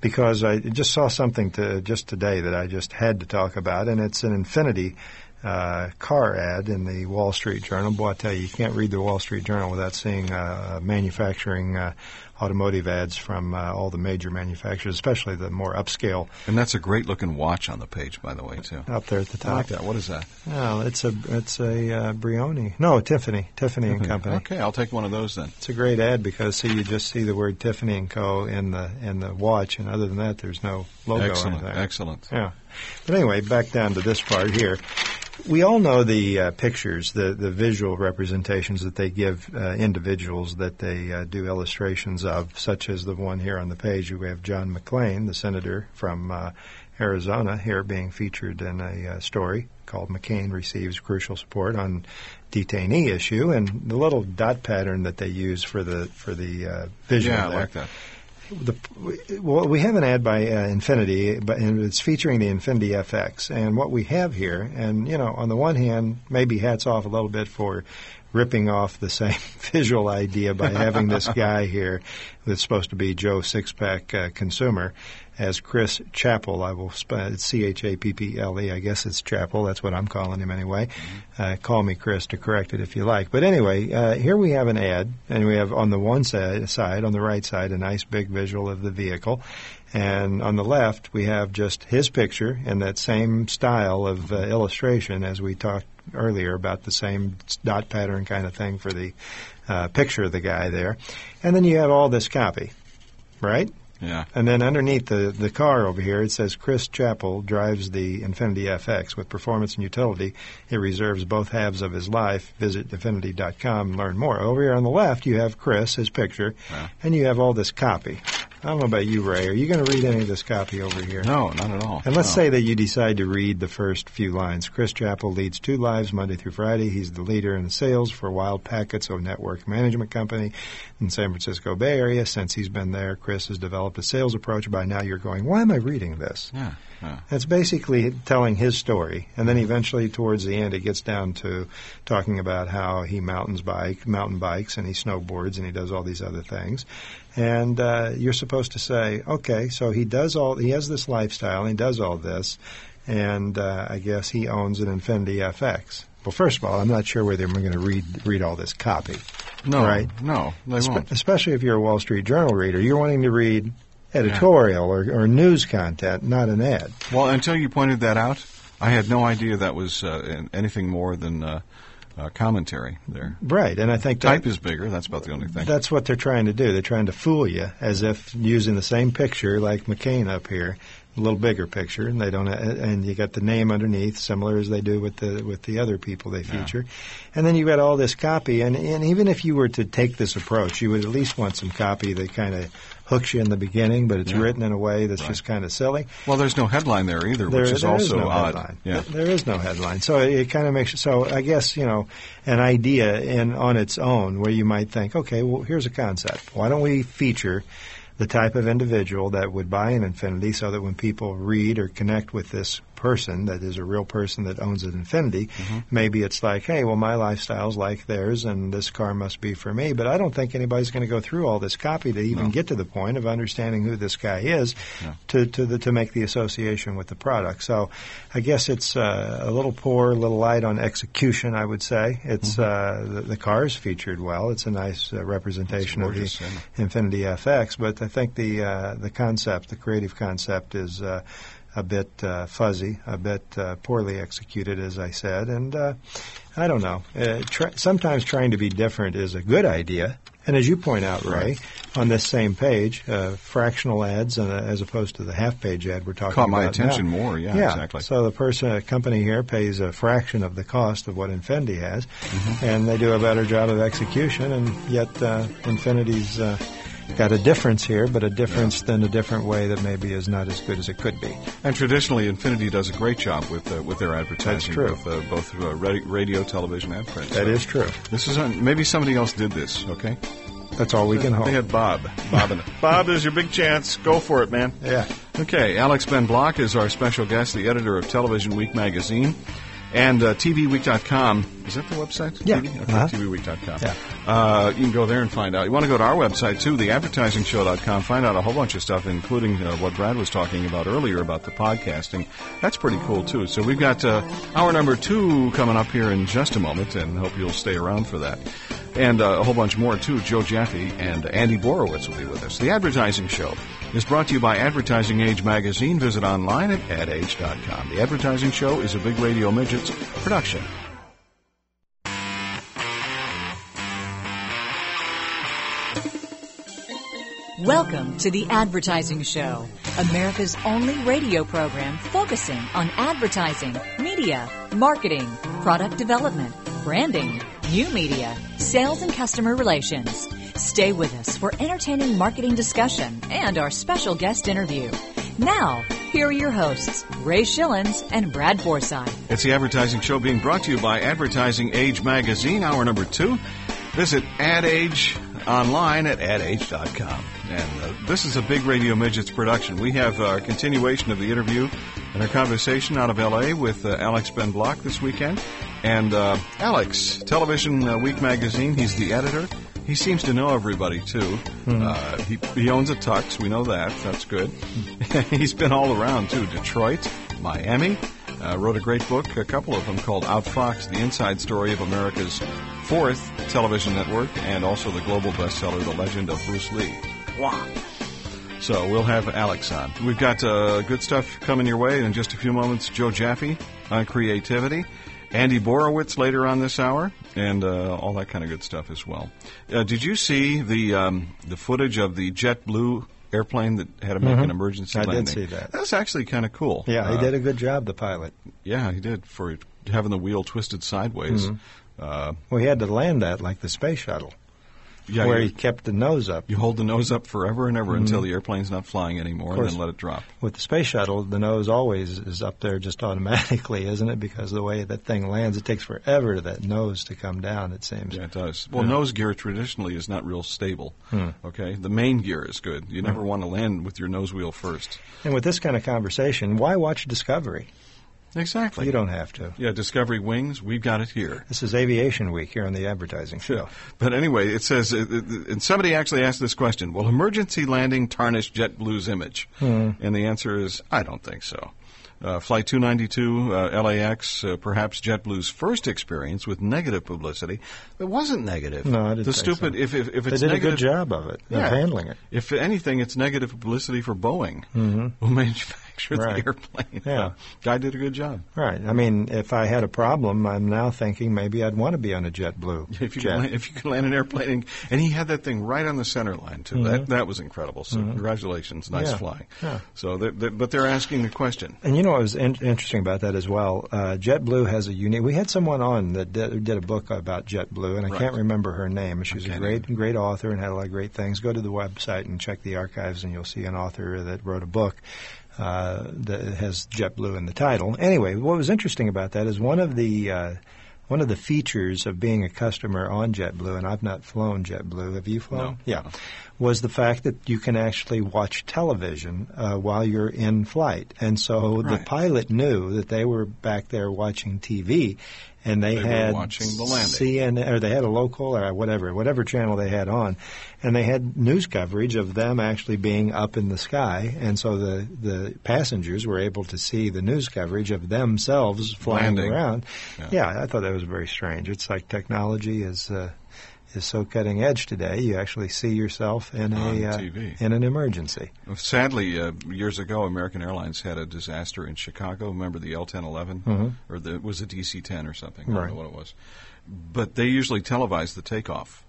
Speaker 3: because I just saw something to just today that I just had to talk about, and it's an Infiniti. Uh, car ad in the Wall Street Journal. Boy, I tell you, you can't read the Wall Street Journal without seeing uh, manufacturing uh, automotive ads from uh, all the major manufacturers, especially the more upscale.
Speaker 2: And that's a great looking watch on the page, by the way, too.
Speaker 3: Up there at the top.
Speaker 2: I like that. What is that?
Speaker 3: Oh, it's a it's a uh, Brioni. No, Tiffany. Tiffany and Company.
Speaker 2: Okay, I'll take one of those then.
Speaker 3: It's a great ad because see you just see the word Tiffany and Co. in the in the watch, and other than that, there's no logo.
Speaker 2: Excellent, excellent.
Speaker 3: Yeah. But anyway, back down to this part here. We all know the uh, pictures, the, the visual representations that they give uh, individuals that they uh, do illustrations of, such as the one here on the page. We have John McCain, the senator from uh, Arizona, here being featured in a uh, story called McCain Receives Crucial Support on Detainee Issue, and the little dot pattern that they use for the for the uh, visual.
Speaker 2: Yeah, I
Speaker 3: there.
Speaker 2: like that.
Speaker 3: The, well, we have an ad by uh, Infiniti, but and it's featuring the Infiniti FX. And what we have here, and you know, on the one hand, maybe hats off a little bit for ripping off the same visual idea by having this guy here that's supposed to be Joe Sixpack uh, Consumer as Chris Chappell. I will spell it C H A P P L E. I guess it's Chappell. That's what I'm calling him anyway. Uh, call me Chris to correct it if you like. But anyway, uh, here we have an ad, and we have on the one side, side, on the right side, a nice big visual of the vehicle. And on the left, we have just his picture in that same style of uh, illustration as we talked earlier about the same dot pattern kind of thing for the uh, picture of the guy there. And then you have all this copy, right?
Speaker 2: Yeah.
Speaker 3: And then underneath the, the car over here, it says Chris Chappell drives the Infiniti FX with performance and utility. It reserves both halves of his life. Visit Infiniti.com and learn more. Over here on the left, you have Chris, his picture, and you have all this copy. I don't know about you, Ray. Are you going to read any of this copy over here?
Speaker 2: No, not at all.
Speaker 3: And let's
Speaker 2: No.
Speaker 3: say that you decide to read the first few lines. Chris Chappell leads two lives Monday through Friday. He's the leader in sales for WildPackets, a network management company in San Francisco Bay Area. Since he's been there, Chris has developed a sales approach. By now, you're going, why am I reading this?
Speaker 2: Yeah. yeah.
Speaker 3: It's basically telling his story, and then eventually, towards the end, it gets down to talking about how he mountains bike, mountain bikes, and he snowboards, and he does all these other things. And uh, you're supposed to say, okay, so he does all, he has this lifestyle, and he does all this, and uh, I guess he owns an Infiniti FX. Well, first of all, I'm not sure whether I'm going to read read all this copy.
Speaker 2: No,
Speaker 3: right?
Speaker 2: no, they
Speaker 3: Espe-
Speaker 2: won't.
Speaker 3: Especially if you're a Wall Street Journal reader, you're wanting to read editorial or, or news content, not an ad.
Speaker 2: Well, until you pointed that out, I had no idea that was uh, anything more than uh, uh, commentary there.
Speaker 3: Right, and I think
Speaker 2: type is bigger. That's about the only thing.
Speaker 3: That's what they're trying to do. They're trying to fool you as if using the same picture like McCain up here, a little bigger picture, and they don't. And you got the name underneath, similar as they do with the with the other people they feature, and then you got all this copy. And and even if you were to take this approach, you would at least want some copy that kind of hooks you in the beginning, but it's
Speaker 2: Yeah.
Speaker 3: written in a way that's just kind of silly.
Speaker 2: Well, there's no headline there either,
Speaker 3: There-
Speaker 2: which is also
Speaker 3: no
Speaker 2: odd.
Speaker 3: headline.
Speaker 2: Yeah.
Speaker 3: There- there is no headline, so it, it kind of makes so. I guess you know an idea in on its own where you might think, okay, well, here's a concept. Why don't we feature the type of individual that would buy an Infiniti, so that when people read or connect with this person that is a real person that owns an Infiniti,
Speaker 2: Mm-hmm.
Speaker 3: maybe it's like, hey, well, my lifestyle's like theirs, and this car must be for me. But I don't think anybody's going to go through all this copy to even get to the point of understanding who this guy is to to the, to make the association with the product. So, I guess it's uh, a little poor, a little light on execution. I would say it's uh, the, the car is featured well. It's a nice uh, representation of the
Speaker 2: yeah.
Speaker 3: Infiniti FX, but I think the uh, the concept, the creative concept, is uh, a bit uh, fuzzy, a bit uh, poorly executed, as I said, and uh, I don't know. Uh, try, sometimes trying to be different is a good idea. And as you point out, Ray, on this same page, uh, fractional ads uh, as opposed to the half-page ad we're talking about.
Speaker 2: Caught my attention
Speaker 3: now.
Speaker 2: more, yeah,
Speaker 3: yeah,
Speaker 2: exactly.
Speaker 3: So the person, a company here pays a fraction of the cost of what Infiniti has,
Speaker 2: Mm-hmm.
Speaker 3: and they do a better job of execution, and yet uh, Infiniti's uh, got a difference here, but a difference in a different way that maybe is not as good as it could be.
Speaker 2: And traditionally, Infiniti does a great job with uh, with their advertising.
Speaker 3: That's true.
Speaker 2: With, uh, both uh, radio, television, and print.
Speaker 3: That is true.
Speaker 2: This is un- maybe somebody else did this. Okay.
Speaker 3: That's all we can hope.
Speaker 2: They had Bob. Bob, and Bob is your big chance. Go for it, man.
Speaker 3: Yeah.
Speaker 2: Okay, Alex Ben Block is our special guest, the editor of Television Week magazine. And uh, TVWeek.com, is that the website?
Speaker 3: Yeah.
Speaker 2: TV? Okay,
Speaker 3: Uh-huh.
Speaker 2: TVWeek.com.
Speaker 3: Yeah.
Speaker 2: Uh, you can go there and find out. You want to go to our website, too, theadvertisingshow.com, find out a whole bunch of stuff, including uh, what Brad was talking about earlier about the podcasting. That's pretty cool, too. So we've got uh, hour number two coming up here in just a moment, and hope you'll stay around for that. And uh, a whole bunch more, too. Joe Jaffe and Andy Borowitz will be with us. The Advertising Show is brought to you by Advertising Age magazine. Visit online at adage.com. The Advertising Show is a Big Radio Midgets production.
Speaker 1: Welcome to The Advertising Show, America's only radio program focusing on advertising, media, marketing, product development, branding, new media, sales, and customer relations. Stay with us for entertaining marketing discussion and our special guest interview. Now, here are your hosts, Ray Schilens and Brad Forsythe.
Speaker 2: It's the advertising show being brought to you by Advertising Age Magazine, hour number two. Visit AdAge online at adage.com. And uh, this is a Big Radio Midgets production. We have a continuation of the interview and our conversation out of LA with uh, Alex Ben Block this weekend. And uh, Alex, Television uh, Week magazine, he's the editor. He seems to know everybody too. Uh, he, he owns a tux. We know that. That's good. He's been all around too. Detroit, Miami. Uh, wrote a great book, a couple of them called Outfoxed: The Inside Story of America's Fourth Television Network, and also the global bestseller, The Legend of Bruce Lee. Wow. So we'll have Alex on. We've got uh, good stuff coming your way in just a few moments. Joe Jaffe on creativity. Andy Borowitz later on this hour, and uh, all that kind of good stuff as well. Uh, did you see the um, the footage of the JetBlue airplane that had to make
Speaker 3: Mhm.
Speaker 2: an emergency
Speaker 3: I did
Speaker 2: landing?
Speaker 3: see that.
Speaker 2: That's actually kind of cool.
Speaker 3: Yeah, he
Speaker 2: Uh,
Speaker 3: did a good job, the pilot.
Speaker 2: Yeah, he did for having the wheel twisted sideways.
Speaker 3: Mhm.
Speaker 2: Uh,
Speaker 3: Well, he had to land that like the space shuttle,
Speaker 2: yeah,
Speaker 3: where
Speaker 2: you,
Speaker 3: he kept the nose up.
Speaker 2: you hold the nose up forever and ever
Speaker 3: Mhm.
Speaker 2: until the airplane's not flying anymore, and then let it drop.
Speaker 3: With the space shuttle, the nose always is up there just automatically, isn't it? Because the way that thing lands, it takes forever to that nose to come down. It seems.
Speaker 2: Yeah, it does. Well,
Speaker 3: Yeah.
Speaker 2: nose gear traditionally is not real stable.
Speaker 3: Hmm.
Speaker 2: Okay, the main gear is good. You never
Speaker 3: Hmm.
Speaker 2: want to land with your nose wheel first.
Speaker 3: And with this kind of conversation, why watch Discovery?
Speaker 2: Exactly.
Speaker 3: You don't have to.
Speaker 2: Yeah, Discovery Wings, we've got it here.
Speaker 3: This is Aviation Week here on the Advertising Show.
Speaker 2: But anyway, it says, uh, uh, and somebody actually asked this question: Will emergency landing tarnish JetBlue's image?
Speaker 3: Hmm.
Speaker 2: And the answer is, I don't think so. Uh, Flight 292, uh, LAX, uh, perhaps JetBlue's first experience with negative publicity. It wasn't negative.
Speaker 3: No, I didn't
Speaker 2: The stupid,
Speaker 3: so.
Speaker 2: if, if, if
Speaker 3: They
Speaker 2: it's
Speaker 3: did a good job of it,
Speaker 2: Yeah.
Speaker 3: of handling it.
Speaker 2: If anything, it's negative publicity for Boeing,
Speaker 3: hmm
Speaker 2: who manufactured
Speaker 3: Right.
Speaker 2: the airplane.
Speaker 3: Yeah.
Speaker 2: Guy did a good job.
Speaker 3: Right. I mean, if I had a problem, I'm now thinking maybe I'd want to be on a JetBlue
Speaker 2: If you,
Speaker 3: jet.
Speaker 2: can land, if you can land an airplane, and, and he had that thing right on the center line too. That
Speaker 3: Mhm.
Speaker 2: that was incredible. So
Speaker 3: Mhm.
Speaker 2: congratulations, nice
Speaker 3: Yeah.
Speaker 2: flying.
Speaker 3: Yeah.
Speaker 2: So, they they but they're asking the question.
Speaker 3: And you know what was in- interesting about that as well? Uh, JetBlue has a unique. We had someone on that did, did a book about JetBlue, and I
Speaker 2: Right.
Speaker 3: can't remember her name. She's a great, great author and had a lot of great things. Go to the website and check the archives, and you'll see an author that wrote a book uh, that has JetBlue in the title. Anyway, what was interesting about that is one of the uh, one of the features of being a customer on JetBlue, and I've not flown JetBlue. Have you flown?
Speaker 2: No.
Speaker 3: Yeah. Was the fact that you can actually watch television uh, while you're in flight, and so the pilot knew that they were back there watching TV, and they,
Speaker 2: They
Speaker 3: had
Speaker 2: watching the landing.
Speaker 3: CNN or they had a local or whatever whatever channel they had on, and they had news coverage of them actually being up in the sky, and so the the passengers were able to see the news coverage of themselves flying
Speaker 2: Landing.
Speaker 3: around.
Speaker 2: Yeah.
Speaker 3: Yeah. I thought that was very strange. It's like technology is. Uh, is so cutting edge today. You actually see yourself in
Speaker 2: On
Speaker 3: a uh, in an emergency.
Speaker 2: Sadly, uh, years ago, American Airlines had a disaster in Chicago. Remember the L-1011,
Speaker 3: Mhm.
Speaker 2: or the, it was a DC-10 or something. I don't know what it was. But they usually televised the takeoff,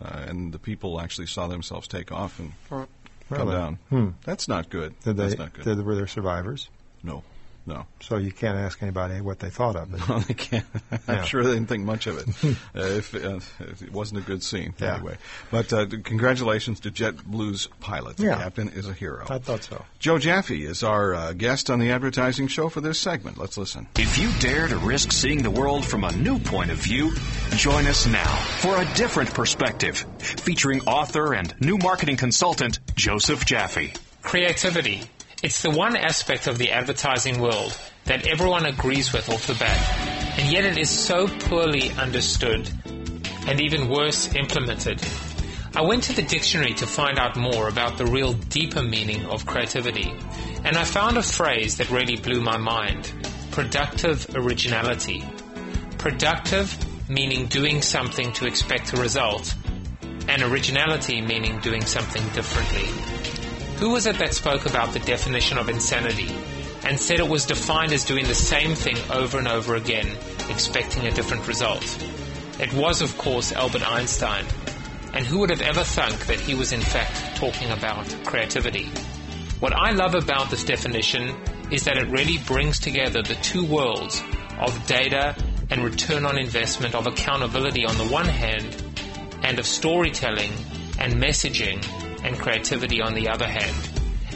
Speaker 2: uh, and the people actually saw themselves take off and come down.
Speaker 3: Hmm.
Speaker 2: That's not good.
Speaker 3: Did they?
Speaker 2: That's not good.
Speaker 3: Did, were there survivors?
Speaker 2: No, no.
Speaker 3: So you can't ask anybody what they thought of it.
Speaker 2: No, they can't. I'm
Speaker 3: Yeah.
Speaker 2: sure they didn't think much of it. uh, if, uh, if it wasn't a good scene,
Speaker 3: Yeah.
Speaker 2: anyway. But uh, congratulations to JetBlue's pilot. The
Speaker 3: Yeah.
Speaker 2: captain is a hero.
Speaker 3: I thought so.
Speaker 2: Joe Jaffe is our uh, guest on the advertising show for this segment. Let's listen.
Speaker 4: If you dare to risk seeing the world from a new point of view, join us now for a different perspective, featuring author and new marketing consultant Joseph Jaffe.
Speaker 14: Creativity. It's the one aspect of the advertising world that everyone agrees with off the bat, and yet it is so poorly understood and even worse implemented. I went to the dictionary to find out more about the real deeper meaning of creativity, and I found a phrase that really blew my mind productive originality. Productive meaning doing something to expect a result, and originality meaning doing something differently. Who was it that spoke about the definition of insanity and said it was defined as doing the same thing over and over again, expecting a different result? It was, of course, Albert Einstein. And who would have ever thunk that he was in fact talking about creativity? What I love about this definition is that it really brings together the two worlds of data and return on investment, of accountability on the one hand, and of storytelling and messaging and creativity on the other hand.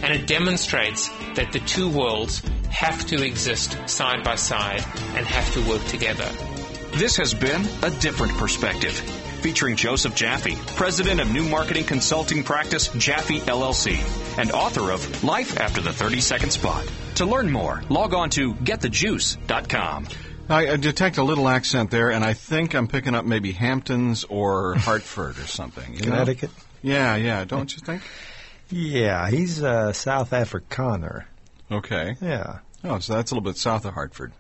Speaker 14: And it demonstrates that the two worlds have to exist side by side and have to work together.
Speaker 4: This has been A Different Perspective, featuring Joseph Jaffe, president of new marketing consulting practice Jaffe LLC, and author of Life After the 30 Second Spot. To learn more, log on to getthejuice.com.
Speaker 2: I, I detect a little accent there, and I think I'm picking up maybe Hamptons or Hartford or something. you know? Yeah, yeah. Don't you think?
Speaker 3: Yeah, he's a South Afrikaner.
Speaker 2: Okay.
Speaker 3: Yeah.
Speaker 2: Oh, so that's a little bit south of Hartford.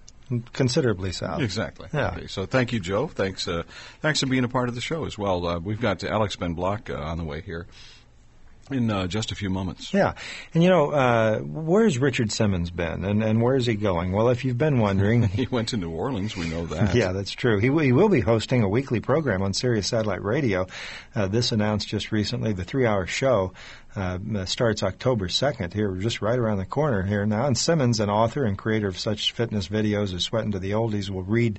Speaker 3: Considerably south.
Speaker 2: Exactly.
Speaker 3: Yeah.
Speaker 2: Okay, so thank you, Joe. Thanks. Uh, thanks for being a part of the show as well. Uh, we've got Alex Ben Block uh, on the way here in uh, just a few moments.
Speaker 3: Yeah, and you know, uh, where's Richard Simmons been, and and where's he going? Well, if you've been wondering,
Speaker 2: he went to New Orleans. We know that.
Speaker 3: yeah, that's true. He, w- he will be hosting a weekly program on Sirius Satellite Radio. Uh, this announced just recently. The three-hour show uh, starts October 2nd here, just right around the corner here now. And Simmons, an author and creator of such fitness videos as Sweatin' to the Oldies, will read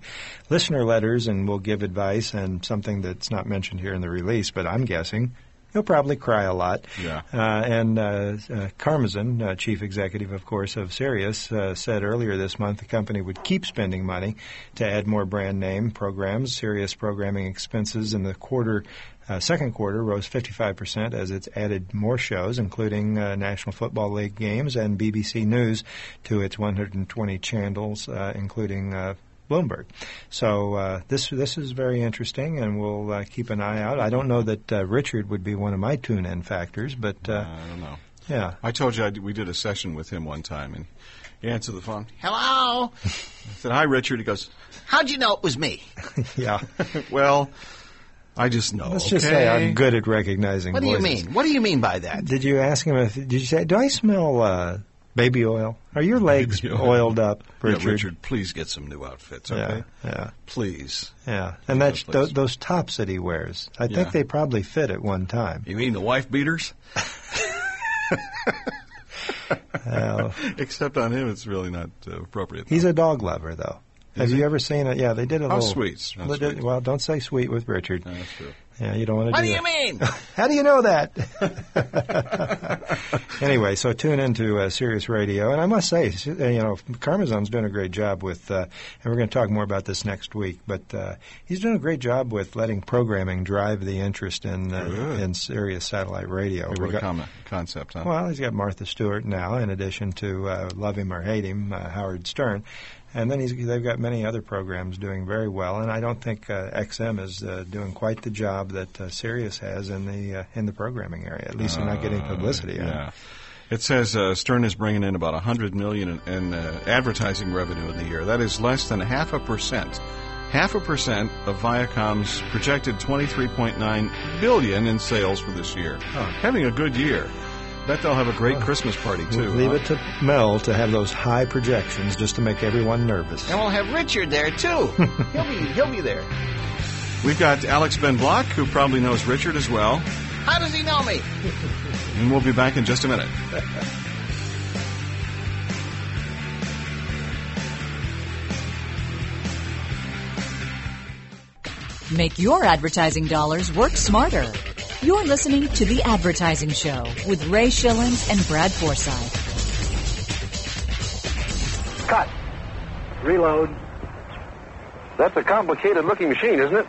Speaker 3: listener letters and will give advice and something that's not mentioned here in the release, but I'm guessing He'll probably cry a lot.
Speaker 2: Yeah.
Speaker 3: Uh, and uh, uh, Karmazin, uh, chief executive, of course, of Sirius, uh, said earlier this month the company would keep spending money to add more brand name programs. Sirius programming expenses in the quarter, uh, second quarter, rose 55% as it's added more shows, including uh, National Football League games and BBC News, to its 120 channels, uh, including uh, Bloomberg. So uh, this this is very interesting, and we'll uh, keep an eye out. I don't know that uh, Richard would be one of my tune-in factors, but uh,
Speaker 2: I don't know.
Speaker 3: Yeah.
Speaker 2: I told you I d- we did a session with him one time, and he answered the phone. Hello. I said, "Hi, Richard." He goes,
Speaker 15: How'd you know it was me?
Speaker 3: yeah.
Speaker 2: "Well, I just know."
Speaker 3: Let's just say? I'm good at recognizing.
Speaker 15: What do you mean? What do you mean by that?
Speaker 3: Did you ask him if? Did you say? Do I smell uh, baby oil? Are your legs oiled up, Richard?
Speaker 2: Yeah,
Speaker 3: Richard?
Speaker 2: Please get some new outfits, okay?
Speaker 3: Yeah, yeah,
Speaker 2: Please.
Speaker 3: yeah. And that's th- those tops that he wears. I
Speaker 2: Yeah.
Speaker 3: think they probably fit at one time.
Speaker 2: You mean the wife beaters?
Speaker 3: Uh,
Speaker 2: Except on him, it's really not uh, appropriate.
Speaker 3: he's a dog lover, though. Have
Speaker 2: Is
Speaker 3: you ever seen it? Yeah, they did a
Speaker 2: How
Speaker 3: little
Speaker 2: sweet. How sweet.
Speaker 3: Well, don't say sweet with Richard.
Speaker 2: That's true.
Speaker 3: Yeah, you don't want to
Speaker 15: What
Speaker 3: do
Speaker 15: do
Speaker 3: that.
Speaker 15: you mean?
Speaker 3: How do you know that? anyway, so tune into uh, Sirius Radio, and I must say, uh, you know, Karmazin's doing a great job with, uh, and we're going to talk more about this next week. But uh, he's doing a great job with letting programming drive the interest in uh, in Sirius satellite radio.
Speaker 2: What a
Speaker 3: got-
Speaker 2: com- concept, huh?
Speaker 3: well, he's got Martha Stewart now, in addition to uh, Love Him or Hate Him, uh, Howard Stern. And then he's, they've got many other programs doing very well, and I don't think uh, XM is uh, doing quite the job that uh, Sirius has in the uh, in the programming area. At least they're not getting publicity. on it.
Speaker 2: It says uh, Stern is bringing in about 100 million in, in uh, advertising revenue in the year. That is less than half a percent. Half a percent of Viacom's projected 23.9 billion in sales for this year. Having a good year. Bet they'll have a great Christmas party too.
Speaker 3: Leave
Speaker 2: huh?
Speaker 3: it to Mel to have those high projections just to make everyone nervous.
Speaker 15: And we'll have Richard there too. he'll be he'll be there.
Speaker 2: We've got Alex Ben Block, who probably knows Richard as well,
Speaker 15: How does he know me?
Speaker 2: and we'll be back in just a minute.
Speaker 1: Make your advertising dollars work smarter. You're listening to The Advertising Show with Ray Schilens and Brad Forsythe.
Speaker 13: Cut. Reload. That's a complicated looking machine, isn't it?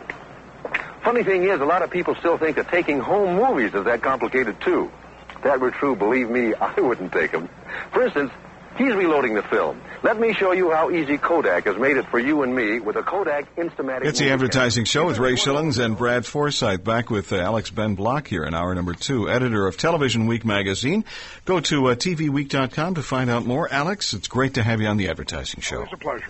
Speaker 13: Funny thing is, a lot of people still think that taking home movies is that complicated, too. If that were true, believe me, I wouldn't take them. For instance, he's reloading the film. Let me show you how easy Kodak has made it for you and me with a Kodak Instamatic.
Speaker 2: It's the advertising show with Ray Schilens and Brad Forsythe. Back with uh, Alex Ben Block here in hour number two, editor of Television Week magazine. Go to uh, tvweek.com to find out more. Alex, it's great to have you on the advertising show.
Speaker 7: It's a pleasure.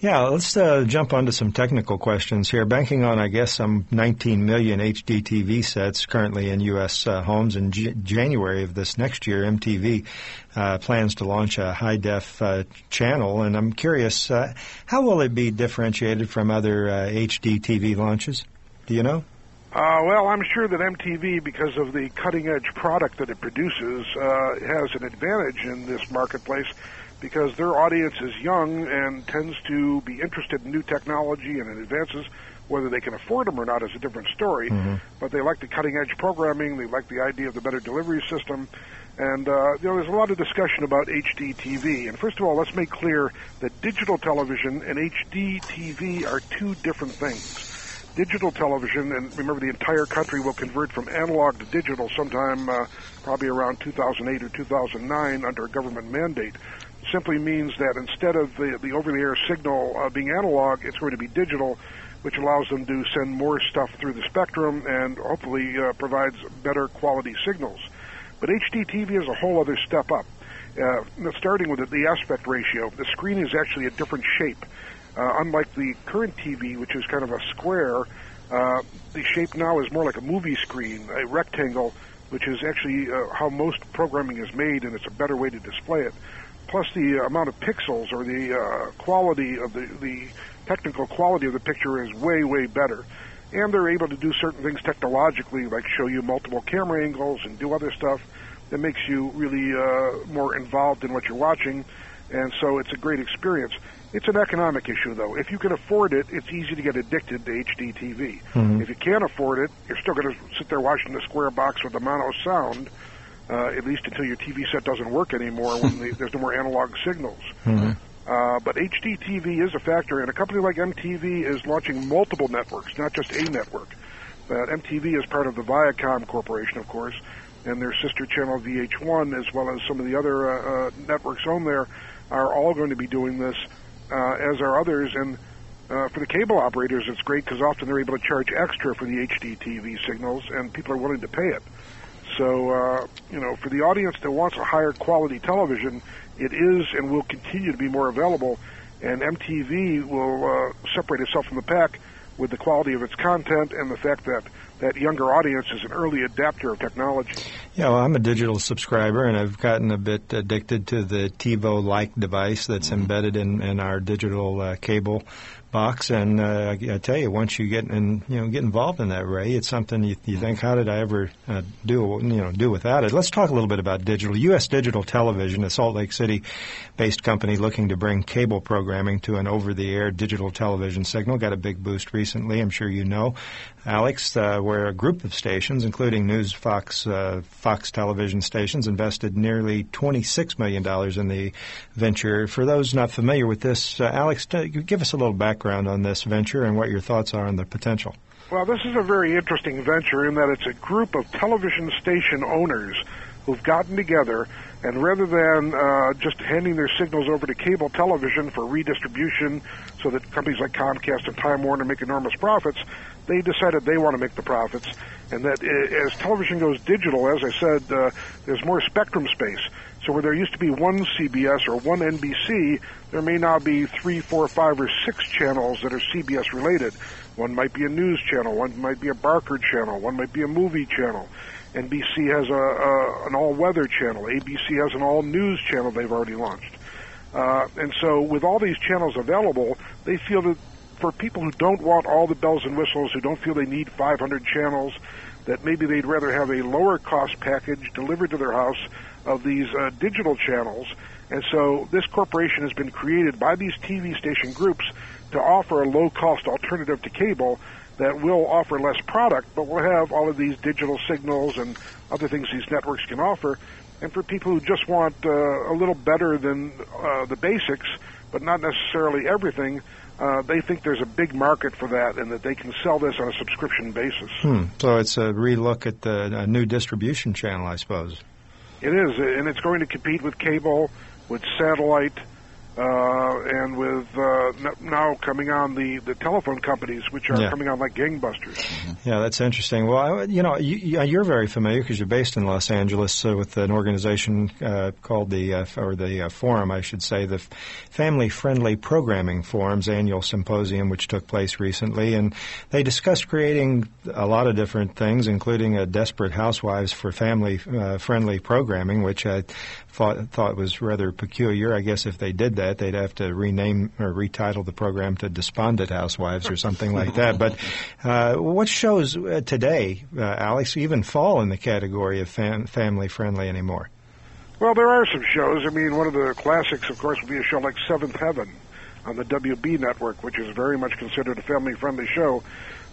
Speaker 3: Yeah, let's uh, jump onto some technical questions here. Banking on, I guess, some 19 million HD TV sets currently in U.S. Uh, homes. In J- January of this next year, MTV uh, plans to launch a high def uh, channel, and I'm curious, uh, how will it be differentiated from other uh, HD TV launches? Do you know?
Speaker 7: Uh, well, I'm sure that MTV, because of the cutting edge product that it produces, uh, has an advantage in this marketplace because their audience is young and tends to be interested in new technology and in advances. Whether they can afford them or not is a different story.
Speaker 3: Mm-hmm.
Speaker 7: But they like the cutting edge programming. They like the idea of the better delivery system. And uh, you know, there's a lot of discussion about HD TV. And first of all, let's make clear that digital television and HD TV are two different things digital television, and remember the entire country will convert from analog to digital sometime uh, probably around 2008 or 2009 under a government mandate, simply means that instead of the, the over-the-air signal uh, being analog, it's going to be digital, which allows them to send more stuff through the spectrum and hopefully uh, provides better quality signals. But HD TV is a whole other step up. Uh, starting with the aspect ratio, the screen is actually a different shape. Uh, unlike the current TV, which is kind of a square, uh, the shape now is more like a movie screen, a rectangle, which is actually uh, how most programming is made, and it's a better way to display it. Plus, the amount of pixels or the uh, quality of the, the technical quality of the picture is way, way better. And they're able to do certain things technologically, like show you multiple camera angles and do other stuff that makes you really uh, more involved in what you're watching. And so it's a great experience. It's an economic issue, though. If you can afford it, it's easy to get addicted to HD TV.
Speaker 3: Mhm.
Speaker 7: If you can't afford it, you're still going to sit there watching the square box with the mono sound, uh, at least until your TV set doesn't work anymore when the, there's no more analog signals.
Speaker 3: Mhm.
Speaker 7: Uh, but HDTV is a factor, and a company like MTV is launching multiple networks, not just a network. But MTV is part of the Viacom Corporation, of course, and their sister channel VH1, as well as some of the other uh, uh, networks on there, are all going to be doing this, uh, as are others. And uh, for the cable operators, it's great because often they're able to charge extra for the HDTV signals, and people are willing to pay it. So, uh, you know, for the audience that wants a higher quality television, it is and will continue to be more available, and MTV will uh, separate itself from the pack with the quality of its content and the fact that that younger audience is an early adapter of technology.
Speaker 3: Yeah, well, I'm a digital subscriber, and I've gotten a bit addicted to the TiVo-like device that's embedded in, in our digital uh, cable box. And uh, I, I tell you, once you get in, you know, get involved in that, Ray, it's something you, you think, how did I ever uh, do, you know, do without it? Let's talk a little bit about digital. U.S. Digital Television, a Salt Lake City-based company looking to bring cable programming to an over-the-air digital television signal, got a big boost recently. I'm sure you know, Alex, uh, where a group of stations, including News Fox, uh, Fox television stations, invested nearly $26 million in the venture. For those not familiar with this, uh, Alex, give us a little background on this venture and what your thoughts are on the potential.
Speaker 7: Well, this is a very interesting venture in that it's a group of television station owners who've gotten together and rather than uh, just handing their signals over to cable television for redistribution so that companies like Comcast and Time Warner make enormous profits, they decided they want to make the profits and that uh, as television goes digital, as I said, uh, there's more spectrum space. So where there used to be one CBS or one NBC, there may now be three, four, five, or six channels that are CBS related. One might be a news channel, one might be a Barker channel, one might be a movie channel. NBC has a, a an all-weather channel. ABC has an all-news channel they've already launched. Uh, and so, with all these channels available, they feel that for people who don't want all the bells and whistles, who don't feel they need 500 channels, that maybe they'd rather have a lower cost package delivered to their house of these uh, digital channels. And so, this corporation has been created by these TV station groups to offer a low cost alternative to cable that will offer less product, but will have all of these digital signals and other things these networks can offer. And for people who just want uh, a little better than uh, the basics, but not necessarily everything, uh, they think there's a big market for that and that they can sell this on a subscription basis.
Speaker 3: Hmm. So it's a relook at the a new distribution channel, I suppose.
Speaker 7: It is, and it's going to compete with cable, with satellite, uh, and with uh, n- now coming on the, the telephone companies, which are
Speaker 3: Yeah.
Speaker 7: coming on like gangbusters.
Speaker 3: Yeah, that's interesting. Well, I, you know, you, you're very familiar because you're based in Los Angeles uh, with an organization uh, called the, uh, or the uh, forum, I should say, the Family Friendly Programming Forum's annual symposium, which took place recently, and they discussed creating a lot of different things, including a Desperate Housewives for Family uh, Friendly Programming, which I thought, thought was rather peculiar. I guess if they did that. They'd have to rename or retitle the program to Despondent Housewives or something like that. But uh, what shows uh, today, uh, Alex, even fall in the category of fam- family friendly anymore?
Speaker 7: Well, there are some shows. I mean, one of the classics, of course, would be a show like Seventh Heaven on the WB network, which is very much considered a family-friendly show.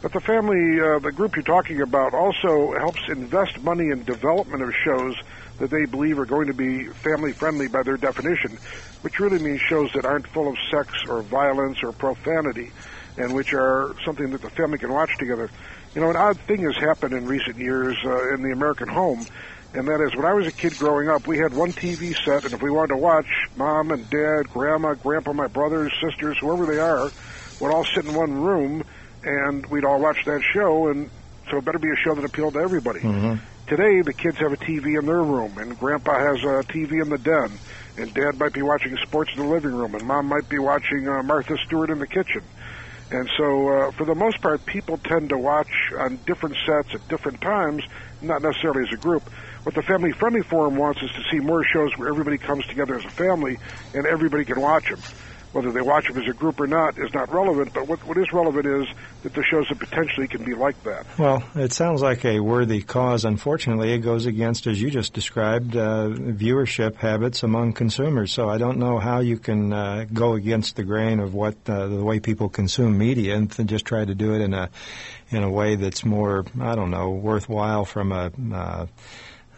Speaker 7: But the family, uh, the group you're talking about, also helps invest money in development of shows that they believe are going to be family-friendly by their definition, which really means shows that aren't full of sex or violence or profanity, and which are something that the family can watch together. You know, an odd thing has happened in recent years uh, in the American home and that is when I was a kid growing up, we had one TV set, and if we wanted to watch, mom and dad, grandma, grandpa, my brothers, sisters, whoever they are, would all sit in one room, and we'd all watch that show, and so it better be a show that appealed to everybody.
Speaker 3: Mm-hmm.
Speaker 7: Today, the kids have a TV in their room, and grandpa has a TV in the den, and dad might be watching sports in the living room, and mom might be watching uh, Martha Stewart in the kitchen. And so, uh, for the most part, people tend to watch on different sets at different times, not necessarily as a group. What the Family Friendly Forum wants is to see more shows where everybody comes together as a family and everybody can watch them. Whether they watch them as a group or not is not relevant, but what, what is relevant is that the shows that potentially can be like that.
Speaker 3: Well, it sounds like a worthy cause. Unfortunately, it goes against, as you just described, uh, viewership habits among consumers. So I don't know how you can uh, go against the grain of what uh, the way people consume media and th- just try to do it in a in a way that's more, I don't know, worthwhile from a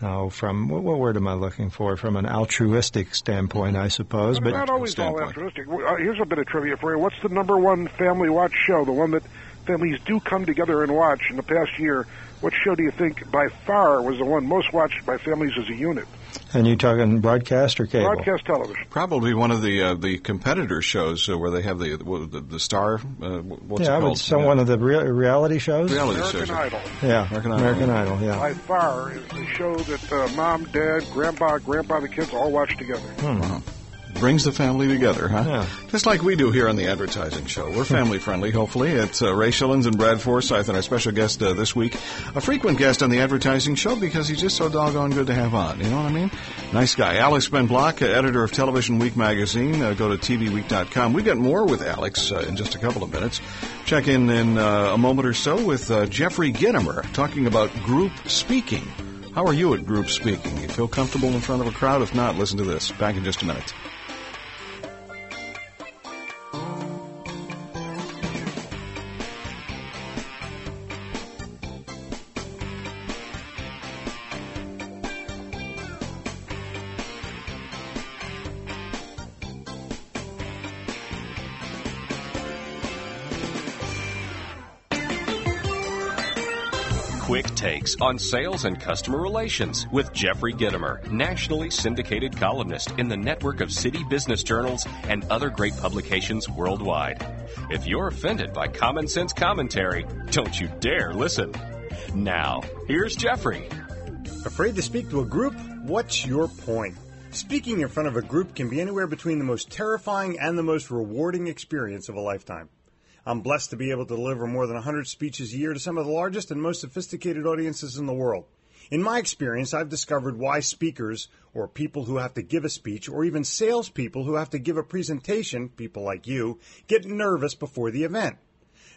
Speaker 3: Oh, from what, what, word am I looking for? From an altruistic standpoint, I suppose.
Speaker 7: But, not always all altruistic. Uh, here's a bit of trivia for you. What's the number one family watch show? The one that families do come together and watch in the past year. What show do you think by far was the one most watched by families as a unit?
Speaker 3: And you talking broadcast or cable?
Speaker 7: Broadcast television.
Speaker 2: Probably one of the uh, the competitor shows uh, where they have the the, the star. Uh, what's
Speaker 3: yeah,
Speaker 2: it called?
Speaker 3: So yeah. one of the re- reality shows.
Speaker 2: Reality
Speaker 7: American
Speaker 2: shows.
Speaker 7: Idol.
Speaker 3: Yeah,
Speaker 2: American, Idol.
Speaker 3: American
Speaker 2: Idol.
Speaker 3: Idol. Yeah.
Speaker 7: By far is the show that uh, mom, dad, grandpa, grandpa, the kids all watch together.
Speaker 3: Hmm.
Speaker 2: Wow. Brings the family together, huh?
Speaker 3: Yeah.
Speaker 2: Just like we do here on the advertising show. We're family friendly, hopefully. It's uh, Ray Schilens and Brad Forsythe, and our special guest uh, this week, a frequent guest on the advertising show because he's just so doggone good to have on. You know what I mean? Nice guy. Alex Ben Block, uh, editor of Television Week magazine. Uh, go to tvweek.com. We got more with Alex uh, in just a couple of minutes. Check in in uh, a moment or so with Jeffrey Gitomer talking about group speaking. How are you at group speaking? You feel comfortable in front of a crowd? If not, listen to this. Back in just a minute.
Speaker 8: On Sales and Customer Relations with Jeffrey Gitomer, nationally syndicated columnist in the network of city business journals and other great publications worldwide. If you're offended by common sense commentary, don't you dare listen. Now, here's Jeffrey.
Speaker 16: Afraid to speak to a group? What's your point? Speaking in front of a group can be anywhere between the most terrifying and the most rewarding experience of a lifetime. I'm blessed to be able to deliver more than 100 speeches a year to some of the largest and most sophisticated audiences in the world. In my experience, I've discovered why speakers, or people who have to give a speech, or even salespeople who have to give a presentation, people like you, get nervous before the event.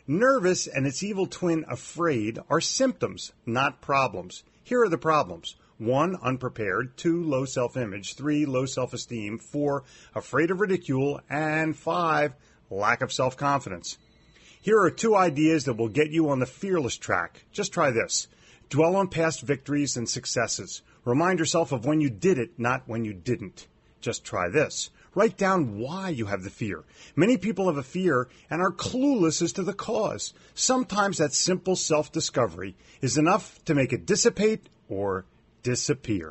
Speaker 16: Nervous and its evil twin, afraid, are symptoms, not problems. Here are the problems. One, unprepared. Two, low self image. Three, low self esteem. Four, afraid of ridicule. And five, lack of self confidence. Here are two ideas that will get you on the fearless track. Just try this. Dwell on past victories and successes. Remind yourself of when you did it, not when you didn't. Just try this. Write down why you have the fear. Many people have a fear and are clueless as to the cause. Sometimes that simple self discovery is enough to make it dissipate or disappear.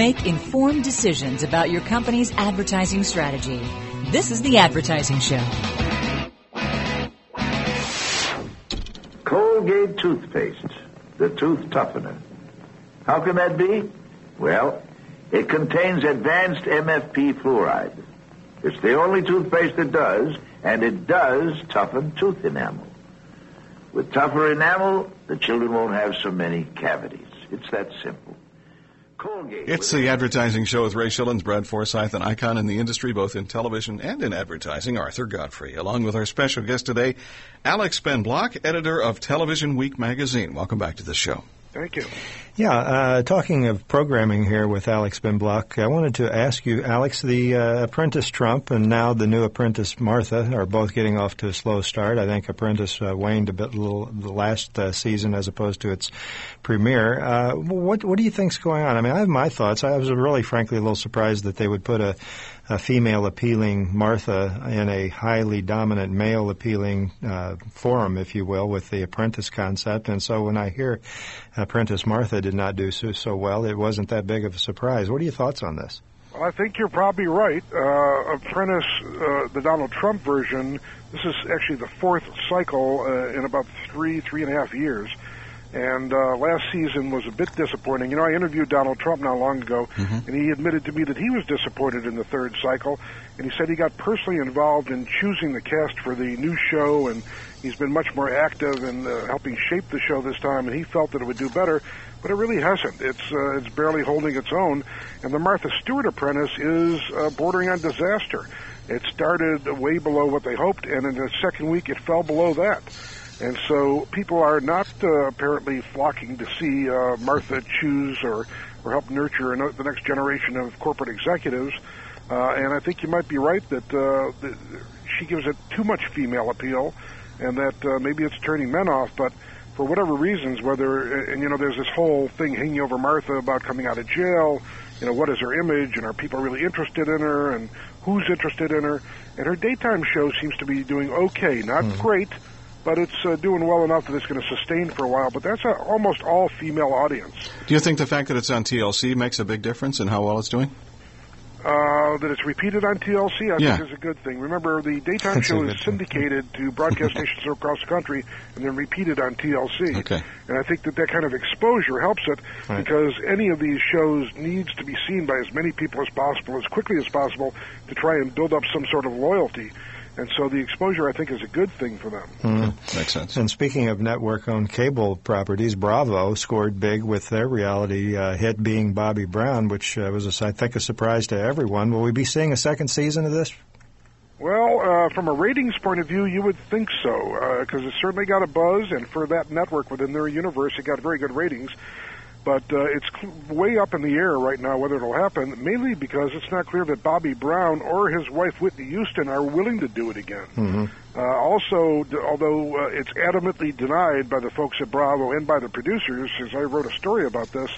Speaker 1: Make informed decisions about your company's advertising strategy. This is The Advertising Show.
Speaker 17: Colgate toothpaste, the tooth toughener. How can that be? Well, it contains advanced MFP fluoride. It's the only toothpaste that does, and it does toughen tooth enamel. With tougher enamel, the children won't have so many cavities. It's that simple.
Speaker 2: It's the advertising show with Ray Schilens, Brad Forsythe, an icon in the industry, both in television and in advertising, Arthur Godfrey, along with our special guest today, Alex Ben Block, editor of Television Week magazine. Welcome back to the show.
Speaker 7: Thank you.
Speaker 3: Yeah, uh, talking of programming here with Alex Ben Block, I wanted to ask you, Alex, the uh, Apprentice Trump and now the new Apprentice Martha are both getting off to a slow start. I think Apprentice uh, waned a bit little, the last uh, season as opposed to its premiere. Uh, what what do you think's going on? I mean, I have my thoughts. I was really, frankly, a little surprised that they would put a a female appealing Martha in a highly dominant male appealing uh, forum, if you will, with the apprentice concept. And so when I hear Apprentice Martha did not do so, so well, it wasn't that big of a surprise. What are your thoughts on this?
Speaker 7: Well, I think you're probably right. Uh, Apprentice, uh, the Donald Trump version, this is actually the fourth cycle uh, in about three, three and a half years. And uh, last season was a bit disappointing. You know, I interviewed Donald Trump not long ago,
Speaker 2: Mm-hmm.
Speaker 7: and he admitted to me that he was disappointed in the third cycle. And he said he got personally involved in choosing the cast for the new show, and he's been much more active in uh, helping shape the show this time. And he felt that it would do better, but it really hasn't. It's uh, it's barely holding its own. And the Martha Stewart Apprentice is uh, bordering on disaster. It started way below what they hoped, and in the second week it fell below that. And so people are not uh, apparently flocking to see uh, Martha choose or, or help nurture the next generation of corporate executives. Uh, and I think you might be right that, uh, that she gives it too much female appeal, and that uh, maybe it's turning men off. But for whatever reasons, whether and you know, there's this whole thing hanging over Martha about coming out of jail. You know, what is her image, and are people really interested in her, and who's interested in her? And her daytime show seems to be doing okay, not great, but it's uh, doing well enough that it's going to sustain for a while. But that's a almost all female audience.
Speaker 2: Do you think the fact that it's on TLC makes a big difference in how well it's doing?
Speaker 7: Uh, that it's repeated on TLC, I
Speaker 2: Yeah.
Speaker 7: think is a good thing. Remember, the daytime
Speaker 2: That's
Speaker 7: show is syndicated to broadcast stations across the country and then repeated on TLC.
Speaker 2: Okay.
Speaker 7: And I think that that kind of exposure helps it
Speaker 2: Right.
Speaker 7: because any of these shows needs to be seen by as many people as possible, as quickly as possible, to try and build up some sort of loyalty. And so the exposure, I think, is a good thing for them.
Speaker 3: Mm.
Speaker 2: Makes sense.
Speaker 3: And speaking of network-owned cable properties, Bravo scored big with their reality uh, hit being Bobby Brown, which uh, was, a, I think, a surprise to everyone. Will we be seeing a second season of this?
Speaker 7: Well, uh, from a ratings point of view, you would think so, because it certainly got a buzz, and for that network within their universe, it got very good ratings. But uh, it's cl- way up in the air right now whether it'll happen, mainly because it's not clear that Bobby Brown or his wife Whitney Houston are willing to do it again.
Speaker 3: Mm-hmm.
Speaker 7: Uh, also, d- although uh, it's adamantly denied by the folks at Bravo and by the producers, as I wrote a story about this,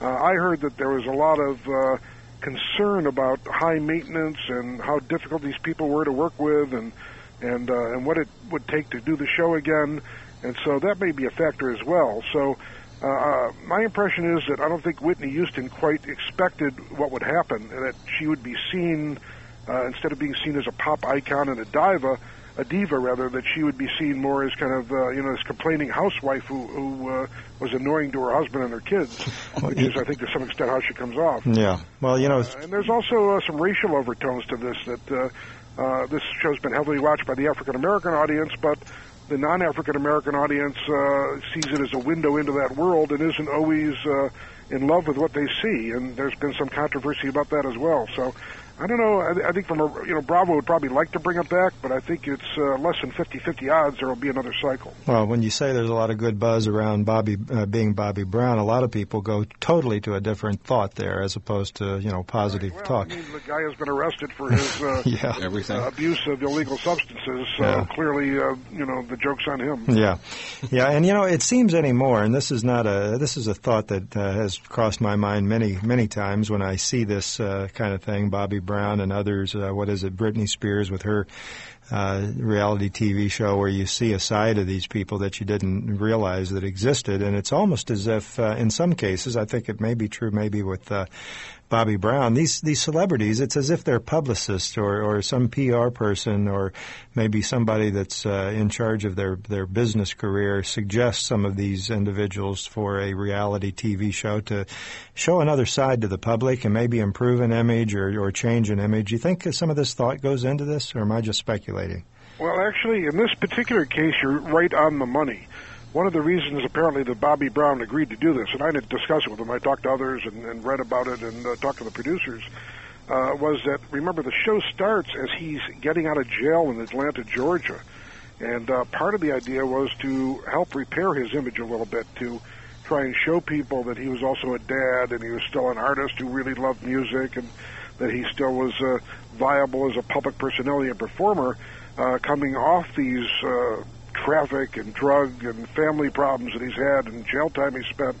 Speaker 7: uh, I heard that there was a lot of uh, concern about high maintenance and how difficult these people were to work with, and and uh, and what it would take to do the show again, and so that may be a factor as well. So. Uh, uh, my impression is that I don't think Whitney Houston quite expected what would happen, and that she would be seen uh, instead of being seen as a pop icon and a diva, a diva rather, that she would be seen more as kind of uh, you know this complaining housewife who, who uh, was annoying to her husband and her kids, which is I think to some extent how she comes off.
Speaker 3: Yeah. Well, you know,
Speaker 7: And there's also uh, some racial overtones to this. That uh, uh, this show's been heavily watched by the African American audience, but the non-African American audience uh, sees it as a window into that world and isn't always uh, in love with what they see. And there's been some controversy about that as well. So. I don't know. I, I think from a you know Bravo would probably like to bring it back, but I think it's uh, less than 50-50 odds there will be another cycle.
Speaker 3: Well, when you say there's a lot of good buzz around Bobby uh, being Bobby Brown, a lot of people go totally to a different thought there, as opposed to you know positive talk.
Speaker 7: I mean, the guy has been arrested for his uh,
Speaker 3: Yeah.
Speaker 2: Everything.
Speaker 7: uh, abuse of illegal substances. So
Speaker 3: Yeah.
Speaker 7: clearly, uh, you know, the joke's on him.
Speaker 3: Yeah, yeah, and you know, it seems anymore, and this is not a this is a thought that uh, has crossed my mind many many times when I see this uh, kind of thing. Bobby Brown and others. Uh, what is it? Britney Spears with her uh, reality TV show where you see a side of these people that you didn't realize that existed, and it's almost as if, uh, in some cases, I think it may be true, maybe with uh, Bobby Brown. These these celebrities, it's as if they're publicists or, or some PR person or maybe somebody that's uh, in charge of their their business career suggests some of these individuals for a reality TV show to show another side to the public and maybe improve an image or, or change an image. You think some of this thought goes into this, or am I just speculating?
Speaker 7: Well, actually, in this particular case, you're right on the money. One of the reasons, apparently, that Bobby Brown agreed to do this, and I didn't discuss it with him, I talked to others and, and read about it and uh, talked to the producers, uh, was that, remember, the show starts as he's getting out of jail in Atlanta, Georgia. And uh, part of the idea was to help repair his image a little bit, to try and show people that he was also a dad and he was still an artist who really loved music and that he still was uh, viable as a public personality and performer uh, coming off these uh, traffic and drug and family problems that he's had and jail time he spent.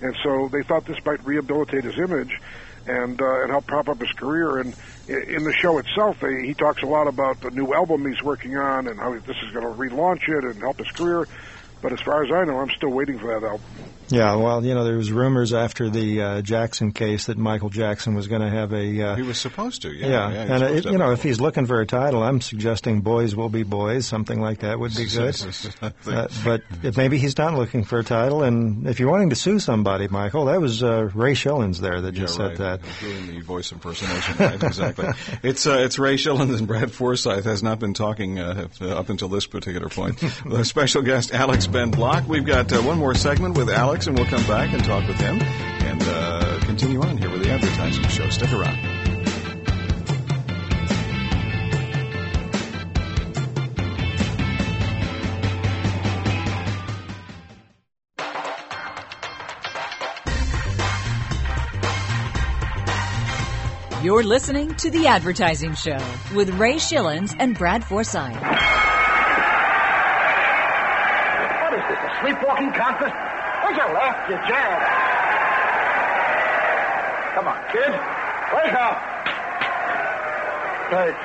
Speaker 7: And so they thought this might rehabilitate his image and uh, and help prop up his career. And in the show itself, they, he talks a lot about the new album he's working on and how this is going to relaunch it and help his career. But as far as I know, I'm still waiting for that album.
Speaker 3: Yeah, well, you know, there was rumors after the uh, Jackson case that Michael Jackson was going to have a. Uh,
Speaker 2: he was supposed to, yeah.
Speaker 3: Yeah,
Speaker 2: yeah
Speaker 3: and uh, it, you know, if he's looking for a title, I'm suggesting "Boys Will Be Boys," something like that would be good. uh, but if maybe he's not looking for a title, and if you're wanting to sue somebody, Michael, that was uh, Ray Schilens there that just
Speaker 2: yeah,
Speaker 3: said that.
Speaker 2: Doing the voice impersonation, right? exactly. It's uh, it's Ray Schilens and Brad Forsythe has not been talking uh, up until this particular point. the special guest Alex Ben Block. We've got one more segment with Alex, and we'll come back and talk with him and uh, continue on here with the advertising show. Stick around.
Speaker 1: You're listening to The Advertising Show with Ray Schilens and Brad Forsythe.
Speaker 11: What is this, a sleepwalking contest? You left your jab. Come on, kid. Wake up.
Speaker 17: Thanks.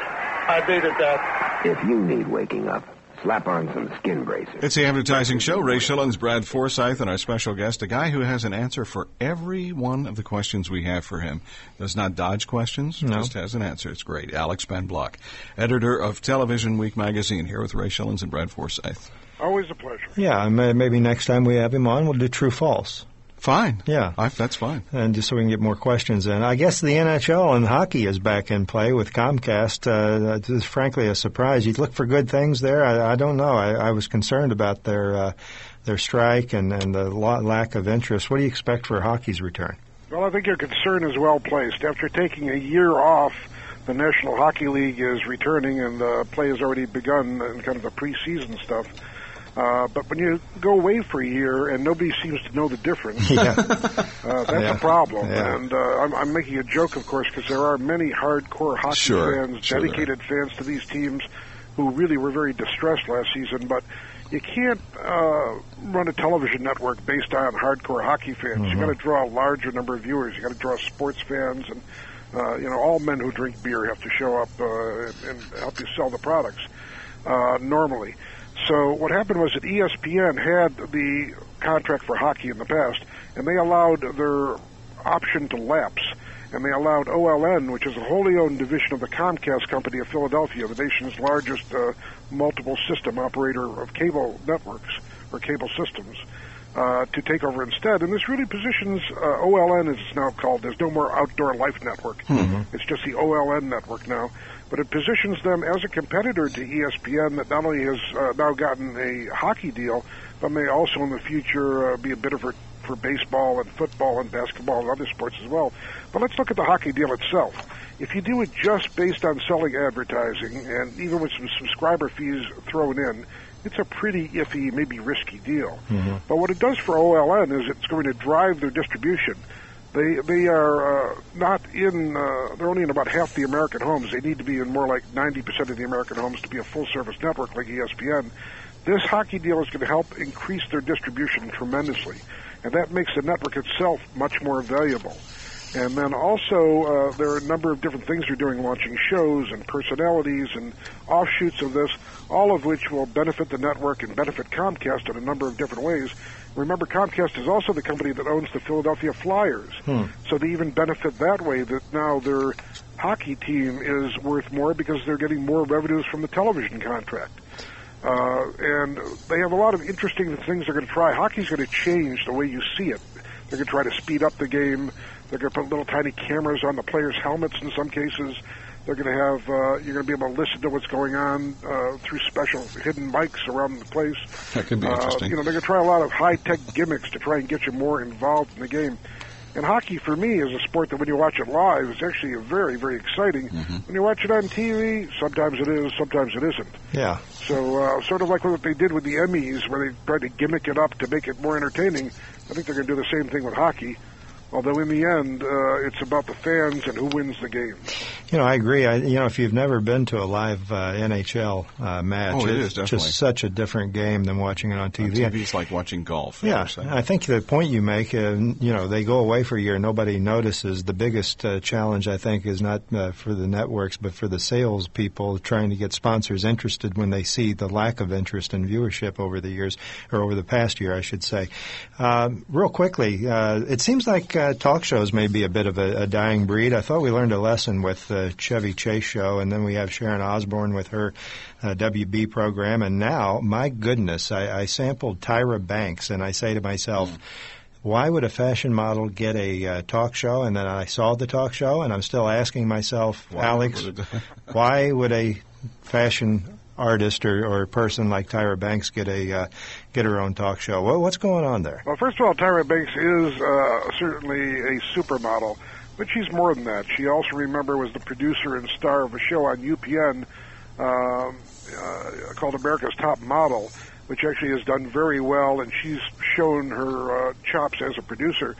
Speaker 17: I needed that. If you need waking up, slap on some skin bracers.
Speaker 2: It's the advertising show. Ray Schilens, Brad Forsythe, and our special guest, a guy who has an answer for every one of the questions we have for him. Does not dodge questions,
Speaker 3: no.
Speaker 2: just has an answer. It's great. Alex Ben Block, editor of Television Week magazine, here with Ray Schilens and Brad Forsythe.
Speaker 7: Always a pleasure.
Speaker 3: Yeah, maybe next time we have him on, we'll do true false.
Speaker 2: Fine.
Speaker 3: Yeah.
Speaker 2: I, that's fine.
Speaker 3: And just so we can get more questions in. I guess the NHL and hockey is back in play with Comcast. Uh, it's frankly a surprise. You'd look for good things there. I, I don't know. I, I was concerned about their uh, their strike and, and the lack of interest. What do you expect for hockey's return?
Speaker 7: Well, I think your concern is well placed. After taking a year off, the National Hockey League is returning and the play has already begun and kind of the preseason stuff. Uh, but when you go away for a year and nobody seems to know the difference,
Speaker 3: yeah.
Speaker 7: uh, that's
Speaker 3: yeah.
Speaker 7: a problem.
Speaker 3: Yeah.
Speaker 7: And uh, I'm, I'm making a joke, of course, because there are many hardcore hockey
Speaker 2: sure.
Speaker 7: fans,
Speaker 2: sure
Speaker 7: dedicated fans to these teams, who really were very distressed last season. But you can't uh, run a television network based on hardcore hockey fans.
Speaker 3: Mm-hmm.
Speaker 7: You got to draw a larger number of viewers. You got to draw sports fans, and uh, you know all men who drink beer have to show up uh, and, and help you sell the products uh, normally. So what happened was that ESPN had the contract for hockey in the past, and they allowed their option to lapse, and they allowed OLN, which is a wholly owned division of the Comcast company of Philadelphia, the nation's largest uh, multiple system operator of cable networks or cable systems, uh, to take over instead. And this really positions uh, OLN, as it's now called. There's no more Outdoor Life Network.
Speaker 3: Mm-hmm.
Speaker 7: It's just the OLN network now but it positions them as a competitor to ESPN that not only has uh, now gotten a hockey deal, but may also in the future uh, be a bit of a for baseball and football and basketball and other sports as well. But let's look at the hockey deal itself. If you do it just based on selling advertising and even with some subscriber fees thrown in, it's a pretty iffy, maybe risky deal.
Speaker 3: Mm-hmm.
Speaker 7: But what it does for OLN is it's going to drive their distribution. They they are uh, not in. Uh, they're only in about half the American homes. They need to be in more like 90% of the American homes to be a full service network like ESPN. This hockey deal is going to help increase their distribution tremendously, and that makes the network itself much more valuable. And then also, uh, there are a number of different things they're doing, launching shows and personalities and offshoots of this, all of which will benefit the network and benefit Comcast in a number of different ways. Remember, Comcast is also the company that owns the Philadelphia Flyers.
Speaker 3: Hmm.
Speaker 7: So they even benefit that way that now their hockey team is worth more because they're getting more revenues from the television contract. Uh, and they have a lot of interesting things they're going to try. Hockey's going to change the way you see it. They're going to try to speed up the game. They're going to put little tiny cameras on the players' helmets in some cases. They're going to have uh, you're going to be able to listen to what's going on uh, through special hidden mics around the place.
Speaker 2: That could be
Speaker 7: Uh,
Speaker 2: interesting.
Speaker 7: you know, they're going to try a lot of high tech gimmicks to try and get you more involved in the game. And hockey, for me, is a sport that when you watch it live, is actually very, very exciting.
Speaker 2: Mm-hmm.
Speaker 7: When you watch it on TV, sometimes it is, sometimes it isn't.
Speaker 3: Yeah.
Speaker 7: So, uh, sort of like what they did with the Emmys, where they tried to gimmick it up to make it more entertaining. I think they're going to do the same thing with hockey. Although in the end, uh, it's about the fans and who wins the game.
Speaker 3: You know, I agree. I, you know, if you've never been to a live uh, NHL uh, match,
Speaker 2: Oh, it
Speaker 3: it's
Speaker 2: is, definitely.
Speaker 3: just such a different game than watching it on TV.
Speaker 2: On TV is like watching golf.
Speaker 3: Yeah. I think the point you make, uh, you know, they go away for a year, nobody notices. The biggest uh, challenge, I think, is not uh, for the networks, but for the sales people trying to get sponsors interested when they see the lack of interest in viewership over the years, or over the past year, I should say. Um, real quickly, uh, it seems like uh, talk shows may be a bit of a, a dying breed. I thought we learned a lesson with the Chevy Chase show, and then we have Sharon Osbourne with her uh, WB program, and now, my goodness, I, I sampled Tyra Banks, and I say to myself, why would a fashion model get a uh, talk show? And then I saw the talk show, and I'm still asking myself,
Speaker 2: Why
Speaker 3: Alex,
Speaker 2: would
Speaker 3: why would a fashion artist or, or person like Tyra Banks get a uh, get her own talk show? What, what's going on there?
Speaker 7: Well, first of all, Tyra Banks is uh, certainly a supermodel, but she's more than that. She also, remember, was the producer and star of a show on UPN um, uh, called America's Top Model, which actually has done very well, and she's shown her uh, chops as a producer.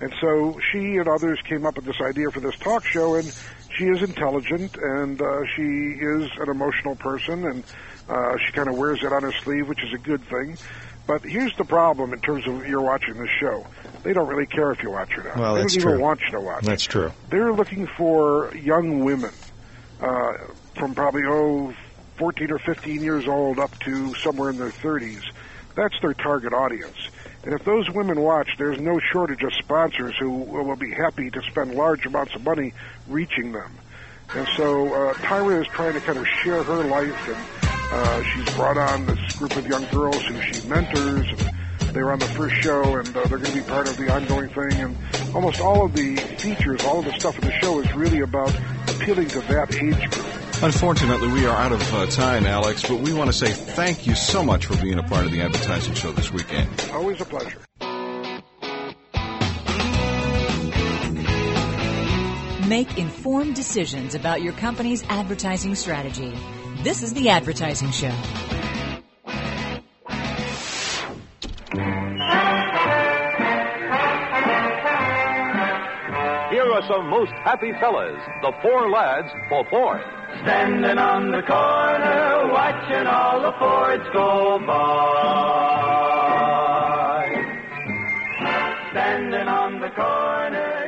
Speaker 7: And so she and others came up with this idea for this talk show, and she is intelligent, and uh, she is an emotional person, and uh, she kind of wears it on her sleeve, which is a good thing. But here's the problem in terms of you're watching this show. They don't really care if you watch it or not.
Speaker 3: Well,
Speaker 7: they don't even
Speaker 3: true.
Speaker 7: want you to watch
Speaker 3: That's true.
Speaker 7: they're looking for young women uh, from probably oh 14 or 15 years old up to somewhere in their 30s. That's their target audience. And if those women watch, there's no shortage of sponsors who will be happy to spend large amounts of money reaching them. And so uh, Tyra is trying to kind of share her life, and uh, she's brought on this group of young girls who she mentors. And they were on the first show, and uh, they're going to be part of the ongoing thing. And almost all of the features, all of the stuff in the show is really about appealing to that age group.
Speaker 2: Unfortunately, we are out of uh, time, Alex, but we want to say thank you so much for being a part of the advertising show this weekend.
Speaker 7: Always a pleasure.
Speaker 1: Make informed decisions about your company's advertising strategy. This is the Advertising Show.
Speaker 18: Here are some most happy fellas, the four lads for Ford.
Speaker 10: Standing on the corner, watching all the Fords go by. Standing on the corner, giving all.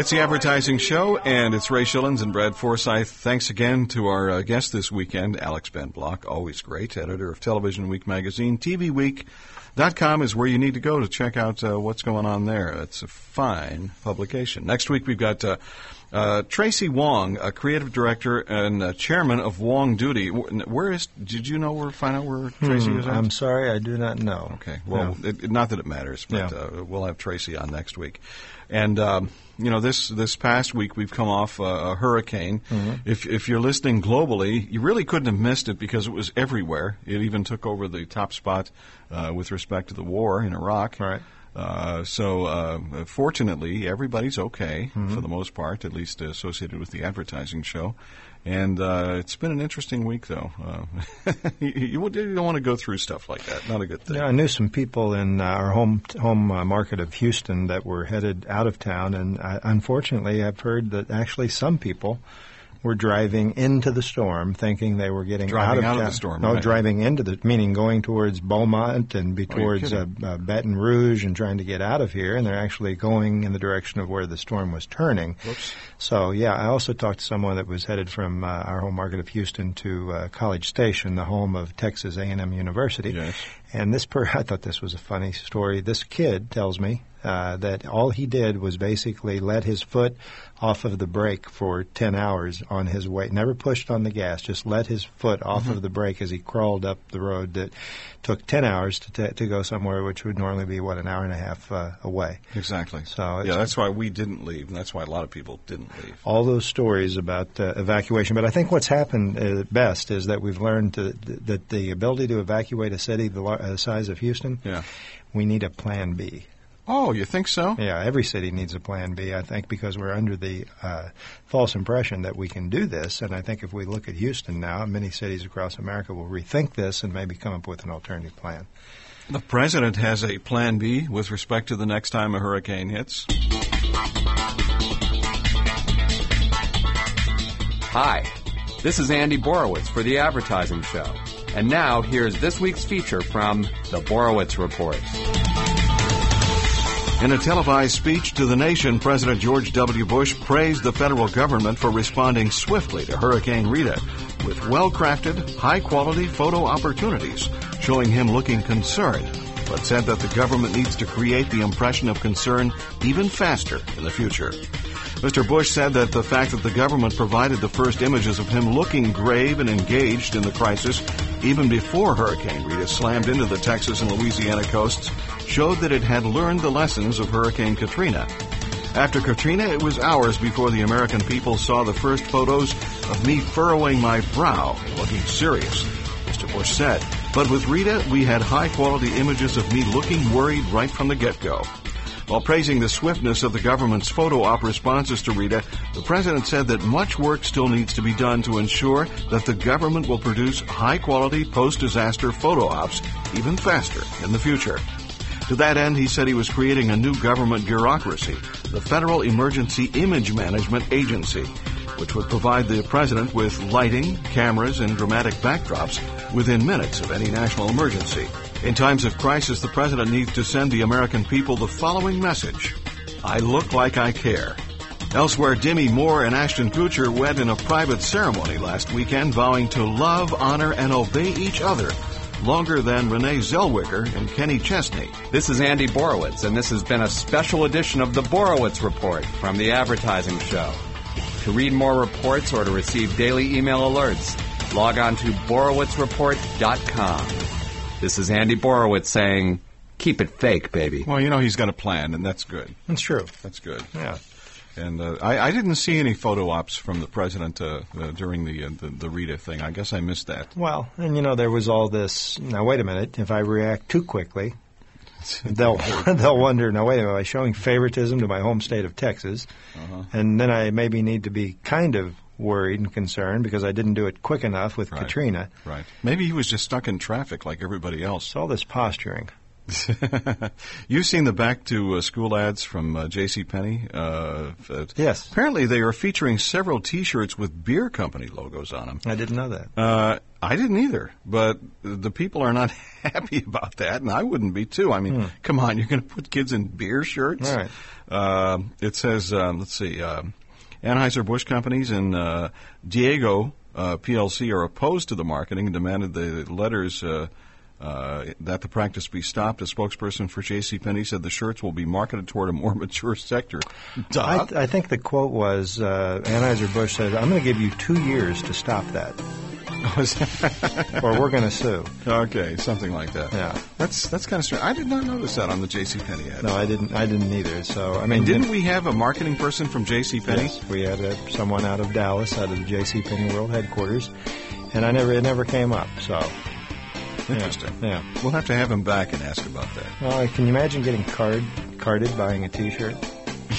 Speaker 2: It's the advertising show, and it's Ray Schilens and Brad Forsythe. Thanks again to our uh, guest this weekend, Alex Ben Block, always great, editor of Television Week magazine. TVWeek.com is where you need to go to check out uh, what's going on there. It's a fine publication. Next week, we've got uh, uh, Tracy Wong, a creative director and uh, chairman of WongDoody. Where is? Did you know where? Find out where Tracy
Speaker 3: Hmm,
Speaker 2: is at?
Speaker 3: I'm sorry, I do not know.
Speaker 2: Okay. Well, it, it- not that it matters, but uh, we'll have Tracy on next week. And um, you know, this this past week we've come off uh, a hurricane.
Speaker 3: Mhm.
Speaker 2: If if you're listening globally, you really couldn't have missed it because it was everywhere. It even took over the top spot uh, with respect to the war in Iraq.
Speaker 3: Right.
Speaker 2: Uh, so uh, fortunately, everybody's okay
Speaker 3: Mhm.
Speaker 2: for the most part, at least associated with the advertising show. And uh, it's been an interesting week, though. Uh, you, you don't want to go through stuff like that. Not a good thing.
Speaker 3: Yeah, I knew some people in our home home uh, market of Houston that were headed out of town, and uh, unfortunately, I've heard that actually some people were driving into the storm, thinking they were getting
Speaker 2: Driving
Speaker 3: out
Speaker 2: out
Speaker 3: of
Speaker 2: of the storm,
Speaker 3: No,
Speaker 2: right.
Speaker 3: driving into the meaning going towards Beaumont and be
Speaker 2: Oh,
Speaker 3: towards uh, uh, Baton Rouge and trying to get out of here, and they're actually going in the direction of where the storm was turning.
Speaker 2: Whoops.
Speaker 3: So yeah, I also talked to someone that was headed from uh, our home market of Houston to uh, College Station, the home of Texas A&M University.
Speaker 2: Yes.
Speaker 3: And this per I thought this was a funny story. This kid tells me uh, that all he did was basically let his foot off of the brake for 10 hours on his way. Never pushed on the gas, just let his foot off
Speaker 2: Mm-hmm.
Speaker 3: of the brake as he crawled up the road that took 10 hours to, t- to go somewhere which would normally be, what, an hour and a half uh, away.
Speaker 2: Exactly.
Speaker 3: So
Speaker 2: yeah, that's why we didn't leave, and that's why a lot of people didn't leave.
Speaker 3: all those stories about uh, evacuation. But I think what's happened uh, best is that we've learned to, that the ability to evacuate a city the uh, size of Houston,
Speaker 2: Yeah.
Speaker 3: we need a plan B.
Speaker 2: Oh, you think so?
Speaker 3: Yeah, every city needs a plan B, I think, because we're under the uh, false impression that we can do this. And I think if we look at Houston now, many cities across America will rethink this and maybe come up with an alternative plan.
Speaker 2: The president has a plan B with respect to the next time a hurricane hits.
Speaker 19: Hi, this is Andy Borowitz for The Advertising Show. And now here's this week's feature from The Borowitz Report.
Speaker 2: In a televised speech to the nation, President George W. Bush praised the federal government for responding swiftly to Hurricane Rita with well crafted, high quality photo opportunities, showing him looking concerned, but said that the government needs to create the impression of concern even faster in the future. Mr. Bush said that the fact that the government provided the first images of him looking grave and engaged in the crisis even before Hurricane Rita slammed into the Texas and Louisiana coasts showed that it had learned the lessons of Hurricane Katrina. After Katrina, it was hours before the American people saw the first photos of me furrowing my brow looking serious, Mr. Bush said. But with Rita, we had high quality images of me looking worried right from the get go. While praising the swiftness of the government's photo op responses to Rita, the president said that much work still needs to be done to ensure that the government will produce high quality post disaster photo ops even faster in the future. To that end, he said he was creating a new government bureaucracy, the Federal Emergency Image Management Agency, which would provide the president with lighting, cameras, and dramatic backdrops within minutes of any national emergency. In times of crisis, the president needs to send the American people the following message I look like I care. Elsewhere, Demi Moore and Ashton Kutcher wed in a private ceremony last weekend, vowing to love, honor, and obey each other longer than Renee Zellweger and Kenny Chesney.
Speaker 19: This is Andy Borowitz, and this has been a special edition of The Borowitz Report from The Advertising Show. To read more reports or to receive daily email alerts, log on to borowitzreport.com. This is Andy Borowitz saying, keep it fake, baby.
Speaker 2: Well, you know he's got a plan, and that's good.
Speaker 3: That's true.
Speaker 2: That's good.
Speaker 3: Yeah.
Speaker 2: And uh, I, I didn't see any photo ops from the president uh, uh, during the, uh, the the Rita thing. I guess I missed that.
Speaker 3: Well, and you know there was all this. Now wait a minute. If I react too quickly, they'll they'll wonder. Now wait a minute. Am I showing favoritism to my home state of Texas?
Speaker 2: Uh-huh.
Speaker 3: And then I maybe need to be kind of worried and concerned because I didn't do it quick enough with
Speaker 2: Right.
Speaker 3: Katrina.
Speaker 2: Right. Maybe he was just stuck in traffic like everybody else.
Speaker 3: It's all this posturing.
Speaker 2: You've seen the back to uh, school ads from uh, J.C. Penney. Uh, uh,
Speaker 3: yes.
Speaker 2: Apparently, they are featuring several T-shirts with beer company logos on them.
Speaker 3: I didn't know that.
Speaker 2: Uh, I didn't either, but the people are not happy about that, and I wouldn't be too. I mean,
Speaker 3: Hmm.
Speaker 2: come on, you're going to put kids in beer shirts?
Speaker 3: All right.
Speaker 2: Uh, it says, um, let's see, um, Anheuser-Busch companies and uh, Diageo uh, PLC are opposed to the marketing and demanded the letters uh, that the practice be stopped. A spokesperson for J.C.Penney said the shirts will be marketed toward a more mature sector.
Speaker 3: I, I think the quote was uh, Anheuser-Busch said, I'm going to give you two years to stop that. or we're going to sue.
Speaker 2: Okay, something like that.
Speaker 3: Yeah.
Speaker 2: That's that's kind of strange. I did not notice that on the J.C. Penney ad.
Speaker 3: No, I didn't. I didn't either. So I mean,
Speaker 2: And didn't we have a marketing person from J.C. Penney?
Speaker 3: Yes, we had uh, someone out of Dallas, out of the J.C. Penney World headquarters, and I never it never came up. So
Speaker 2: Interesting.
Speaker 3: Yeah.
Speaker 2: We'll have to have him back and ask about that.
Speaker 3: well, can you imagine getting card carded buying a T-shirt?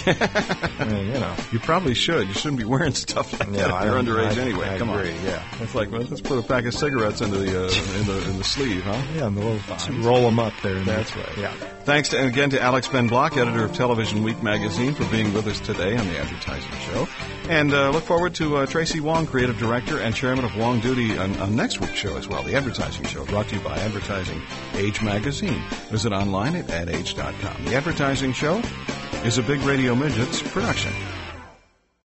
Speaker 3: I mean, you know.
Speaker 2: You probably should. You shouldn't be wearing stuff like
Speaker 3: Yeah,
Speaker 2: that.
Speaker 3: I
Speaker 2: You're underage
Speaker 3: I-
Speaker 2: anyway.
Speaker 3: I
Speaker 2: Come
Speaker 3: agree,
Speaker 2: on.
Speaker 3: yeah.
Speaker 2: It's like, well, let's put a pack of cigarettes into the uh, in the in the sleeve, huh?
Speaker 3: Yeah, and the little roll them up there.
Speaker 2: That's right.
Speaker 3: Yeah.
Speaker 2: Thanks to, and again to Alex Ben Block, editor of Television Week magazine, for being with us today on the Advertising Show. And uh, look forward to uh, Tracy Wong, creative director and chairman of WongDoody, on, on next week's show as well, the Advertising Show, brought to you by Advertising Age Magazine. Visit online at adage.com. The Advertising Show is a Big Radio Midgets production.